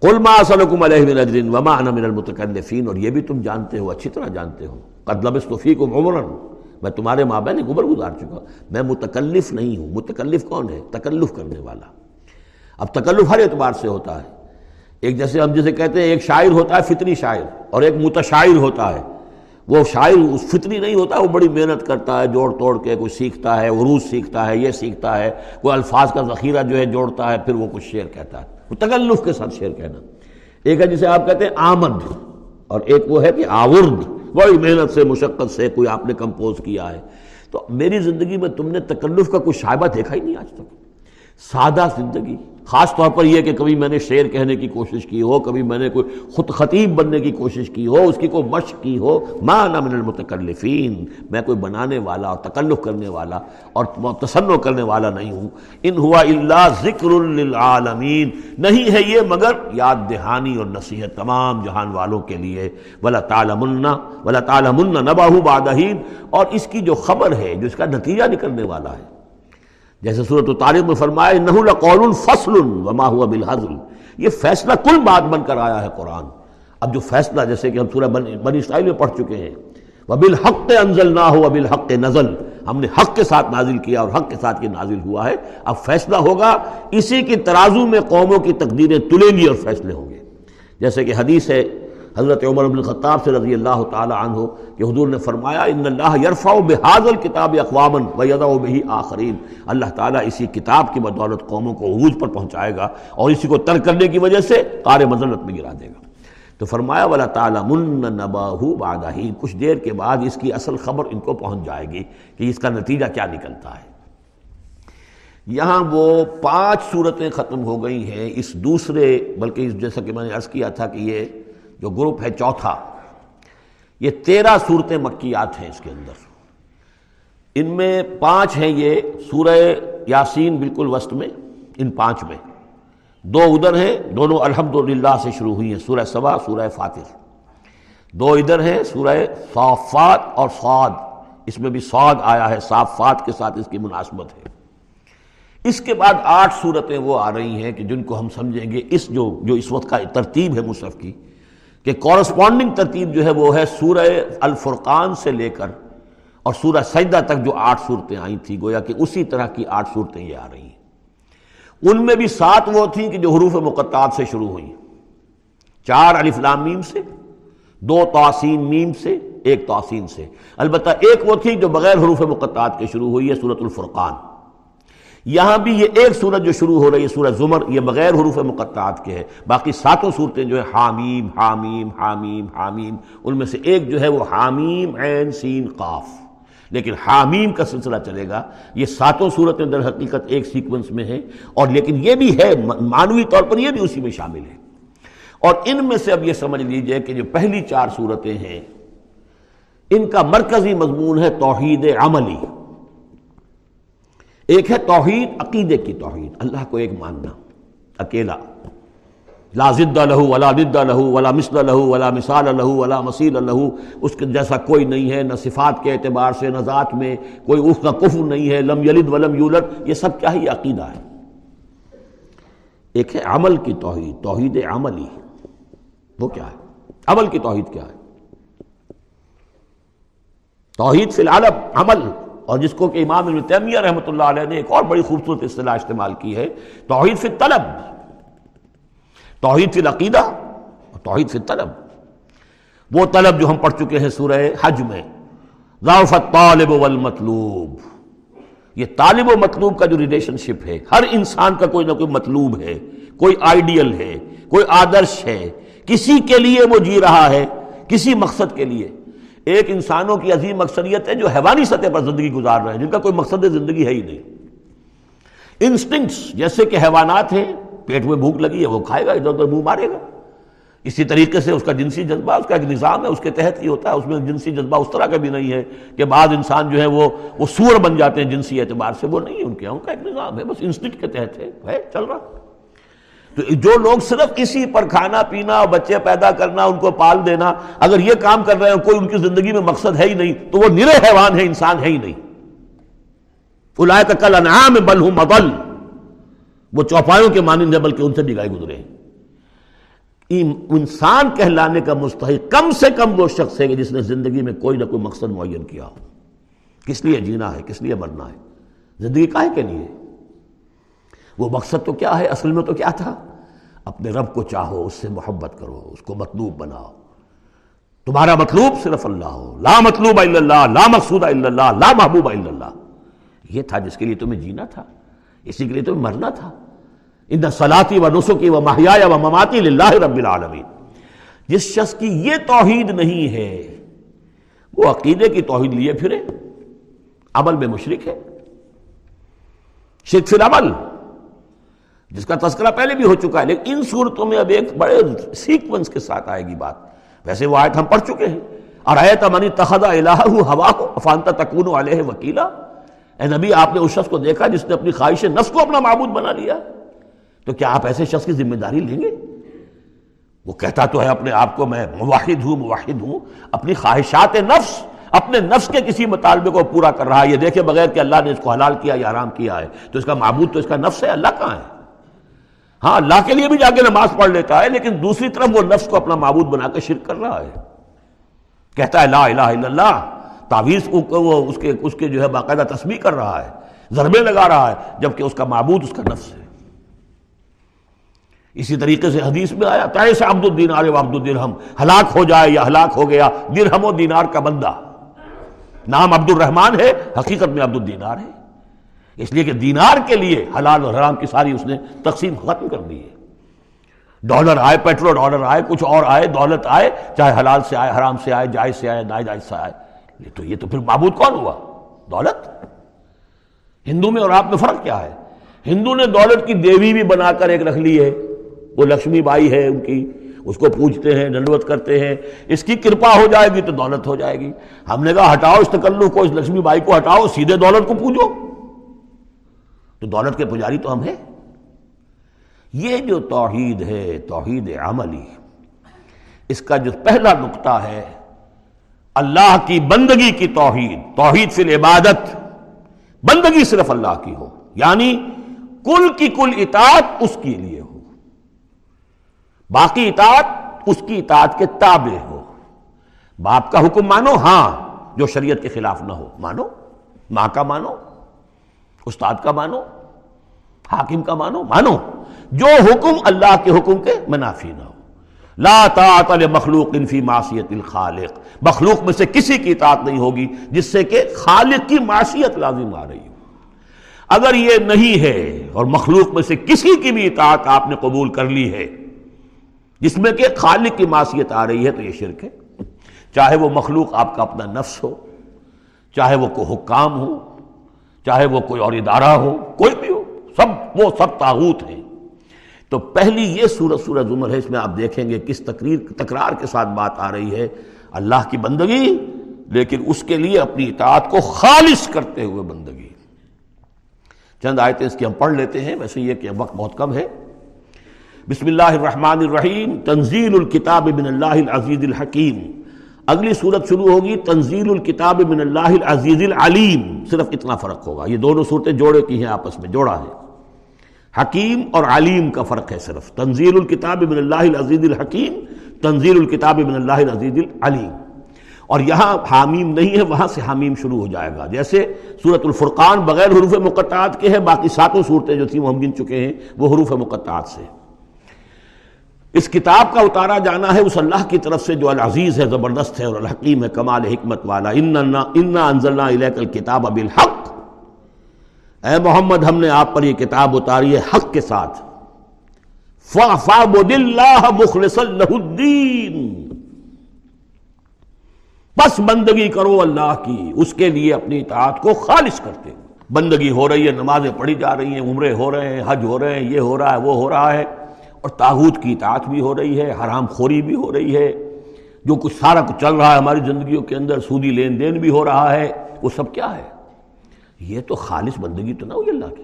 قل ما علیہ من اجر وما انا من المتکلفین اور یہ بھی تم جانتے ہو، اچھی طرح جانتے ہو۔ قد لبستو فیکم عمرا۔ میں تمہارے ماں بہن عمر گزار چکا میں متکلف نہیں ہوں۔ متکلف کون ہے؟ تکلف کرنے والا۔ اب تکلف ہر اعتبار سے ہوتا ہے۔ ایک جیسے ہم جیسے کہتے ہیں، ایک شاعر ہوتا ہے، فطری شاعر، اور ایک متشاعر ہوتا ہے۔ وہ شاعر اس فطری نہیں ہوتا، وہ بڑی محنت کرتا ہے، جوڑ توڑ کے کوئی سیکھتا ہے عروج سیکھتا ہے، یہ سیکھتا ہے، کوئی الفاظ کا ذخیرہ جو ہے جوڑتا ہے، پھر وہ کچھ شعر کہتا ہے۔ وہ تکلف کے ساتھ شعر کہنا۔ ایک ہے جسے آپ کہتے ہیں آمد، اور ایک وہ ہے کہ آورد۔ بڑی محنت سے، مشقت سے کوئی آپ نے کمپوز کیا ہے۔ تو میری زندگی میں تم نے تکلف کا کوئی شائبہ دیکھا ہی نہیں آج تک۔ سادہ زندگی۔ خاص طور پر یہ کہ کبھی میں نے شعر کہنے کی کوشش کی ہو، کبھی میں نے کوئی خود خطیب بننے کی کوشش کی ہو، اس کی کوئی مشق کی ہو مانا من المتکلفین، میں کوئی بنانے والا اور تکلف کرنے والا اور تصنع کرنے والا نہیں ہوں۔ ان ہوا اللہ ذکر للعالمین۔ نہیں ہے یہ مگر یاد دہانی اور نصیحت تمام جہان والوں کے لیے۔ ولا تعالمنا ولا تعالمنا نباہ بادہین اور اس کی جو خبر ہے، جو اس کا نتیجہ نکلنے والا ہے جیسے صورت و تاریخ میں فرمایا نہ قول فصل وما ہوا بالحضل یہ فیصلہ کل بات بن کر آیا ہے قرآن۔ اب جو فیصلہ، جیسے کہ ہم سورہ بنی اسرائیل میں پڑھ چکے ہیں۔ وہ بالحق انزل نہ ہو بالحق نزل۔ ہم نے حق کے ساتھ نازل کیا اور حق کے ساتھ یہ نازل ہوا ہے۔ اب فیصلہ ہوگا، اسی کی ترازو میں قوموں کی تقدیریں تلیں گی اور فیصلے ہوں گے۔ جیسے کہ حدیث ہے حضرت عمر بن خطاب سے رضی اللہ تعالی عنہ کہ حضور نے فرمایا، ان اللہ یرفع بحاظ الکتاب اقواما ویدع به آخرین۔ اللہ تعالیٰ اسی کتاب کی بدولت قوموں کو عروج پر پہنچائے گا اور اسی کو ترک کرنے کی وجہ سے قار مذلت میں گرا دے گا۔ تو فرمایا، ولا تعالی من نباہ بعد کچھ دیر کے بعد اس کی اصل خبر ان کو پہنچ جائے گی کہ اس کا نتیجہ کیا نکلتا ہے۔ یہاں وہ پانچ صورتیں ختم ہو گئی ہیں۔ اس دوسرے، بلکہ جیسا کہ میں نے عرض کیا تھا کہ یہ جو گروپ ہے چوتھا، یہ تیرہ صورتیں مکیات ہیں اس کے اندر۔ ان میں پانچ ہیں یہ سورہ یاسین بالکل وسط میں، ان پانچ میں۔ دو ادھر ہیں، دونوں الحمدللہ سے شروع ہوئی ہیں، سورہ سبا، سورہ فاتر دو ادھر ہیں، سورہ صافات اور سعد اس میں بھی سعد آیا ہے، صافات کے ساتھ اس کی مناسبت ہے۔ اس کے بعد آٹھ صورتیں وہ آ رہی ہیں کہ جن کو ہم سمجھیں گے، اس جو جو اس وقت کا ترتیب ہے مصحف کی کہ کورسپونڈنگ ترتیب جو ہے وہ ہے سورہ الفرقان سے لے کر اور سورہ سجدہ تک جو آٹھ صورتیں آئی تھیں، گویا کہ اسی طرح کی آٹھ صورتیں یہ آ رہی ہیں۔ ان میں بھی سات وہ تھیں کہ جو حروف مقطعات سے شروع ہوئی چار لام میم سے، دو توسین میم سے، ایک توسین سے۔ البتہ ایک وہ تھی جو بغیر حروف مقطعات کے شروع ہوئی ہے سورت الفرقان۔ یہاں بھی یہ ایک سورت جو شروع ہو رہی ہے، سورت زمر، یہ بغیر حروف مقطعات کے ہے۔ باقی ساتوں صورتیں جو ہے حامیم حامیم حامیم حامیم، ان میں سے ایک جو ہے وہ حامیم، عین، سین، قاف۔ لیکن حامیم کا سلسلہ چلے گا۔ یہ ساتوں صورتیں در حقیقت ایک سیکونس میں ہیں۔ اور لیکن یہ بھی ہے، معنوی طور پر یہ بھی اسی میں شامل ہے۔ اور ان میں سے اب یہ سمجھ لیجیے کہ جو پہلی چار صورتیں ہیں، ان کا مرکزی مضمون ہے توحید عملی۔ ایک ہے توحید، عقیدے کی توحید۔ اللہ کو ایک ماننا، اکیلا۔ لا ضد لہو ولا ضد لہو ولا مثل لہو ولا مثال لہو ولا مسیل لہو اس کے جیسا کوئی نہیں ہے، نہ صفات کے اعتبار سے، نہ ذات میں کوئی اس کا کفر نہیں ہے، لم یلد ولم یولد۔ یہ سب کیا ہی عقیدہ ہے۔ ایک ہے عمل کی توحید توحید عملی۔ وہ کیا ہے؟ عمل کی توحید کیا ہے؟ توحید فی العالم، عمل۔ اور جس کو کہ امام ابن تیمیہ رحمۃ اللہ علیہ نے ایک اور بڑی خوبصورت اصطلاح استعمال کی ہے، توحید فی طلب توحید فی العقیدہ توحید فی طلب وہ طلب جو ہم پڑھ چکے ہیں سورہ حج میں۔ ضعفت طالب والمطلوب۔ یہ طالب و مطلوب کا جو ریلیشن شپ ہے، ہر انسان کا کوئی نہ کوئی مطلوب ہے، کوئی آئیڈیل ہے، کوئی آدرش ہے۔ کسی کے لیے وہ جی رہا ہے، کسی مقصد کے لیے۔ ایک انسانوں کی عظیم اکثریت ہے جو حیوانی سطح پر زندگی گزار رہے ہیں، جن کا کوئی مقصد زندگی ہے ہی نہیں۔ انسٹنکٹس جیسے کہ حیوانات ہیں، پیٹ میں بھوک لگی ہے، وہ کھائے گا، ادھر ادھر منہ مارے گا۔ اسی طریقے سے اس کا جنسی جذبہ، اس کا ایک نظام ہے، اس کے تحت ہی ہوتا ہے، اس میں جنسی جذبہ اس طرح کا بھی نہیں ہے کہ بعض انسان جو ہے وہ وہ سور بن جاتے ہیں جنسی اعتبار سے، وہ نہیں ہے ان کے ان کا ایک نظام ہے، بس انسٹنکٹ کے تحت ہے، چل رہا۔ تو جو لوگ صرف اسی پر کھانا پینا بچے پیدا کرنا، ان کو پال دینا، اگر یہ کام کر رہے ہیں کوئی ان کی زندگی میں مقصد ہے ہی نہیں، تو وہ نرے حیوان ہے انسان ہے ہی نہیں۔ فلائے کل انعام بل ہوں مبل وہ چوپایوں کے مانند ہے بلکہ ان سے بھی گائے گزرے ہیں۔ انسان کہلانے کا مستحق کم سے کم وہ شخص ہے کہ جس نے زندگی میں کوئی نہ کوئی مقصد معین کیا ہو۔ کس لیے جینا ہے؟ کس لیے مرنا ہے؟ زندگی کائے کے لیے؟ وہ مقصد تو کیا ہے؟ اصل میں تو کیا تھا؟ اپنے رب کو چاہو، اس سے محبت کرو، اس کو مطلوب بناؤ۔ تمہارا مطلوب صرف اللہ ہو۔ لا مطلوب الا اللہ، لا مقصود الا اللہ، لا محبوب الا اللہ۔ یہ تھا جس کے لیے تمہیں جینا تھا، اسی کے لیے تمہیں مرنا تھا۔ ان سلاتی و نسخی و محیا و مماتی اللہ رب العالمین۔ جس شخص کی یہ توحید نہیں ہے، وہ عقیدے کی توحید لیے پھرے۔ عمل میں مشرق ہے۔ شرک فی العمل۔ جس کا تذکرہ پہلے بھی ہو چکا ہے، لیکن ان صورتوں میں اب ایک بڑے سیکونس کے ساتھ آئے گی بات۔ ویسے وہ آیت ہم پڑھ چکے ہیں۔ اور آیت منی تخدا الہ ہوا کو افانتا تکون علیہ وکیلا۔ اے نبی، آپ نے اس شخص کو دیکھا جس نے اپنی خواہش نفس کو اپنا معبود بنا لیا۔ تو کیا آپ ایسے شخص کی ذمہ داری لیں گے؟ وہ کہتا تو ہے اپنے آپ کو، میں مواحد ہوں مواحد ہوں۔ اپنی خواہشات نفس، اپنے نفس کے کسی مطالبے کو پورا کر رہا ہے۔ یہ دیکھے بغیر کہ اللہ نے اس کو حلال کیا یا آرام کیا ہے۔ تو اس کا معبود، تو اس کا نفس ہے، اللہ کہاں ہے؟ ہاں اللہ کے لیے بھی جا کے نماز پڑھ لیتا ہے، لیکن دوسری طرف وہ نفس کو اپنا معبود بنا کے شرک کر رہا ہے۔ کہتا ہے، لا الہ الا اللہ، تعویذ وہ اس کے اس کے جو ہے باقاعدہ تسبیح کر رہا ہے، ضربے لگا رہا ہے، جبکہ اس کا معبود، اس کا نفس ہے۔ اسی طریقے سے حدیث میں آیا تائے عبد الدینار و عبد الدرہم، ہلاک ہو جائے یا ہلاک ہو گیا، درہم و دینار کا بندہ۔ نام عبد الرحمان ہے، حقیقت میں عبد الدینار ہے۔ اس لیے کہ دینار کے لیے حلال اور حرام کی ساری اس نے تقسیم ختم کر دی ہے۔ ڈالر آئے، پیٹرول ڈالر آئے، کچھ اور آئے، دولت آئے، چاہے حلال سے آئے، حرام سے آئے، جائز سے آئے، ناجائز سے آئے۔ تو یہ تو پھر معبود کون ہوا؟ دولت۔ ہندو میں اور آپ میں فرق کیا ہے؟ ہندو نے دولت کی دیوی بھی بنا کر ایک رکھ لی ہے۔ وہ لکشمی بائی ہے ان کی، اس کو پوچھتے ہیں ڈنڈوت کرتے ہیں۔ اس کی کرپا ہو جائے گی تو دولت ہو جائے گی۔ ہم نے کہا ہٹاؤ اس تکلو کو، اس لکشمی بائی کو ہٹاؤ، سیدھے دولت کو پوجو۔ تو دولت کے پجاری تو ہم ہیں۔ یہ جو توحید ہے، توحید عملی، اس کا جو پہلا نقطہ ہے، اللہ کی بندگی کی توحید توحید فی العبادت، بندگی صرف اللہ کی ہو یعنی کل کی کل اطاعت اس کے لیے ہو، باقی اطاعت اس کی اطاعت کے تابع ہو۔ باپ کا حکم مانو ہاں جو شریعت کے خلاف نہ ہو، مانو، ماں کا مانو۔ استاد کا مانو، حاکم کا مانو مانو۔ جو حکم اللہ کے حکم کے منافی نہ ہو۔ لا طاعت مخلوق فی معصیت الخالق۔ مخلوق میں سے کسی کی اطاعت نہیں ہوگی جس سے کہ خالق کی معصیت لازم آ رہی ہو۔ اگر یہ نہیں ہے اور مخلوق میں سے کسی کی بھی اطاعت آپ نے قبول کر لی ہے، جس میں کہ خالق کی معصیت آ رہی ہے، تو یہ شرک ہے۔ چاہے وہ مخلوق آپ کا اپنا نفس ہو، چاہے وہ کوئی حکام ہو چاہے وہ کوئی اور ادارہ ہو، کوئی بھی ہو، سب وہ سب تاغوت ہیں۔ تو پہلی یہ سورت سورت عمر ہے، اس میں آپ دیکھیں گے کس تقریر، تکرار کے ساتھ بات آ رہی ہے۔ اللہ کی بندگی، لیکن اس کے لیے اپنی اطاعت کو خالص کرتے ہوئے بندگی۔ چند آیتیں اس کی ہم پڑھ لیتے ہیں، ویسے یہ کہ وقت بہت کم ہے۔ بسم اللہ الرحمن الرحیم، تنزیل الکتاب من اللہ العزیز الحکیم۔ اگلی صورت شروع ہوگی، تنزیل الکتاب من اللہ العزیز العلیم۔ صرف اتنا فرق ہوگا۔ یہ دونوں صورتیں جوڑے کی ہیں، آپس میں جوڑا ہے۔ حکیم اور علیم کا فرق ہے صرف۔ تنزیل الکتاب من اللہ العزیز الحکیم، تنزیل الکتاب من اللہ العزیز العلیم۔ اور یہاں حامیم نہیں ہے، وہاں سے حامیم شروع ہو جائے گا۔ جیسے سورت الفرقان بغیر حروف مقطعات کے ہیں، باقی ساتوں صورتیں جو تھیں وہ ہم گن چکے ہیں، وہ حروف مقطعات سے۔ اس کتاب کا اتارا جانا ہے اس اللہ کی طرف سے جو العزیز ہے، زبردست ہے اور الحکیم ہے، کمال حکمت والا۔ انزلنا الیک الکتاب بالحق۔ اے محمد، ہم نے آپ پر یہ کتاب اتاری ہے حق کے ساتھ۔ فَعْفَعْبُدِ اللَّهَ مُخْلِصَ اللَّهُ الدِّينَ بس بندگی کرو اللہ کی، اس کے لیے اپنی اطاعت کو خالص کرتے۔ بندگی ہو رہی ہے، نمازیں پڑھی جا رہی ہیں، عمرے ہو رہے ہیں، حج ہو رہے ہیں، یہ ہو رہا ہے، وہ ہو رہا ہے۔ اور تاغوت کی اطاعت بھی ہو رہی ہے، حرام خوری بھی ہو رہی ہے۔ جو کچھ سارا کچھ چل رہا ہے، ہماری زندگیوں کے اندر سودی لین دین بھی ہو رہا ہے، وہ سب کیا ہے؟ یہ تو خالص بندگی تو نہ ہوئی اللہ کی۔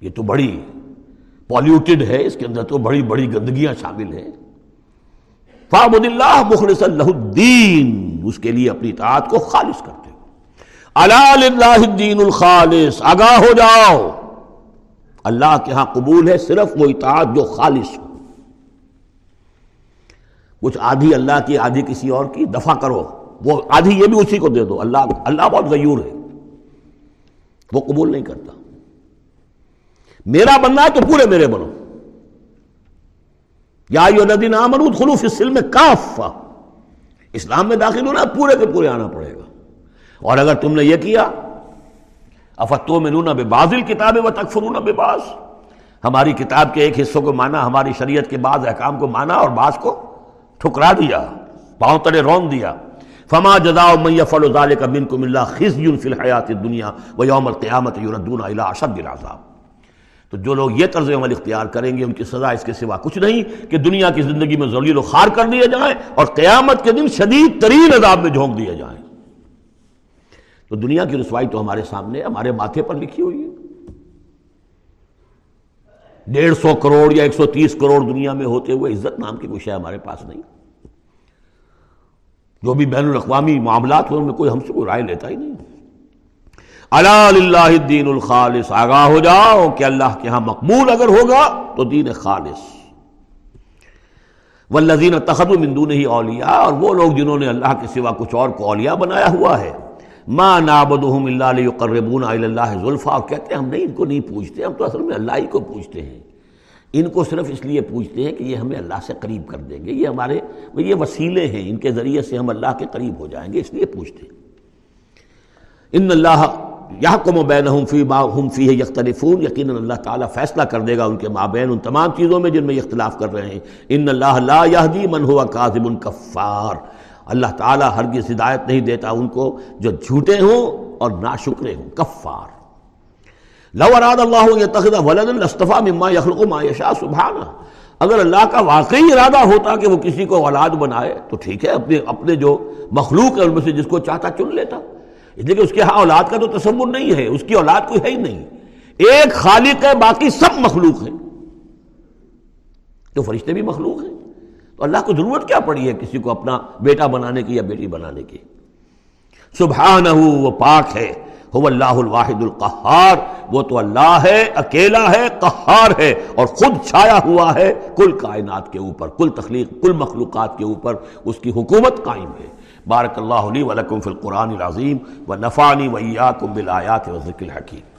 یہ تو بڑی پالیوٹیڈ ہے، اس کے اندر تو بڑی بڑی گندگیاں شامل ہیں۔ فعبد اللہ مخلص اللہ الدین، اس کے لیے اپنی اطاعت کو خالص کرتے ہو۔ اللہ الدین الخالص، آگاہ ہو جاؤ۔ اللہ کے ہاں قبول ہے صرف وہ اطاعت جو خالص ہو۔ کچھ آدھی اللہ کی، آدھی کسی اور کی، دفع کرو۔ وہ آدھی یہ بھی اسی کو دے دو۔ اللہ اللہ بہت غیور ہے۔ وہ قبول نہیں کرتا۔ میرا بننا ہے تو پورے میرے بنو۔ یا ندین آمنود خلوف اسلم کافا اسلام میں داخل ہونا پورے کے پورے آنا پڑے گا۔ اور اگر تم نے یہ کیا افتو میں بے بازل کتابیں و تکفرون بے باز ہماری کتاب کے ایک حصوں کو مانا، ہماری شریعت کے بعض احکام کو مانا اور بعض کو ٹھکرا دیا، پاؤں تلے رون دیا۔ فما جزا من فل کا من کو ملا خزی فی الحیات دنیا و یوم القیامت یردون الى اشد العذاب۔ تو جو لوگ یہ طرز عمل اختیار کریں گے، ان کی سزا اس کے سوا کچھ نہیں کہ دنیا کی زندگی میں ضروری و خار کر دیے جائیں اور قیامت کے دن شدید ترین عذاب میں جھونک دیے جائیں۔ تو دنیا کی رسوائی تو ہمارے سامنے ہمارے ماتھے پر لکھی ہوئی ہے۔ ڈیڑھ سو کروڑ یا ایک سو تیس کروڑ دنیا میں ہوتے ہوئے عزت نام کی کوئی شے ہمارے پاس نہیں۔ جو بھی بین الاقوامی معاملات ہیں، ان میں کوئی ہم سے کوئی رائے لیتا ہی نہیں۔ اللہ الدین الخالص۔ آگاہ ہو جاؤ کہ اللہ کے ہاں مقبول اگر ہوگا تو دین خالص۔ والذین تخذوا من دونه اولیاء، اور وہ لوگ جنہوں نے اللہ کے سوا کچھ اور کو اولیاء بنایا ہوا ہے۔ ما نعبدهم الا ليقربونا الى الله کہتے ہیں، ہم نہیں، ان کو نہیں پوچھتے، ہم تو اصل میں اللہ ہی کو پوچھتے ہیں۔ ان کو صرف اس لیے پوچھتے ہیں کہ یہ ہمیں اللہ سے قریب کر دیں گے، یہ ہمارے، یہ وسیلے ہیں، ان کے ذریعے سے ہم اللہ کے قریب ہو جائیں گے، اس لیے پوچھتے ہیں۔ ان اللہ یحکم بینہم فی ما ہم فیہ یختلفون یقینا اللہ تعالیٰ فیصلہ کر دے گا ان کے مابین ان تمام چیزوں میں جن میں اختلاف کر رہے ہیں۔ ان اللہ لا یہدی من ہوا کاذب کفار اللہ تعالیٰ ہرگز ہدایت نہیں دیتا ان کو جو جھوٹے ہوں اور ناشکرے ہوں، کفار۔ لو اراد اللہ یتخذ ولدا لاصطفى مما يخلق ما یشاء سبحانہ۔ اگر اللہ کا واقعی ارادہ ہوتا کہ وہ کسی کو اولاد بنائے، تو ٹھیک ہے، اپنے اپنے جو مخلوق ہے ان میں سے جس کو چاہتا چن لیتا۔ اس لیے کہ اس کے ہاں اولاد کا تو تصور نہیں ہے، اس کی اولاد کوئی ہے ہی نہیں۔ ایک خالق ہے، باقی سب مخلوق ہیں۔ تو فرشتے بھی مخلوق ہیں۔ تو اللہ کو ضرورت کیا پڑی ہے کسی کو اپنا بیٹا بنانے کی یا بیٹی بنانے کی؟ سبحانہ وہ پاک ہے۔ ہو اللہ الواحد القہار، وہ تو اللہ ہے، اکیلا ہے، قہار ہے اور خود چھایا ہوا ہے۔ کل کائنات کے اوپر، کل تخلیق، کل مخلوقات کے اوپر اس کی حکومت قائم ہے۔ بارک اللہ علی ولکم فی القرآن العظیم و نفانی ویاکم بالآیات و ذکر الحکیم۔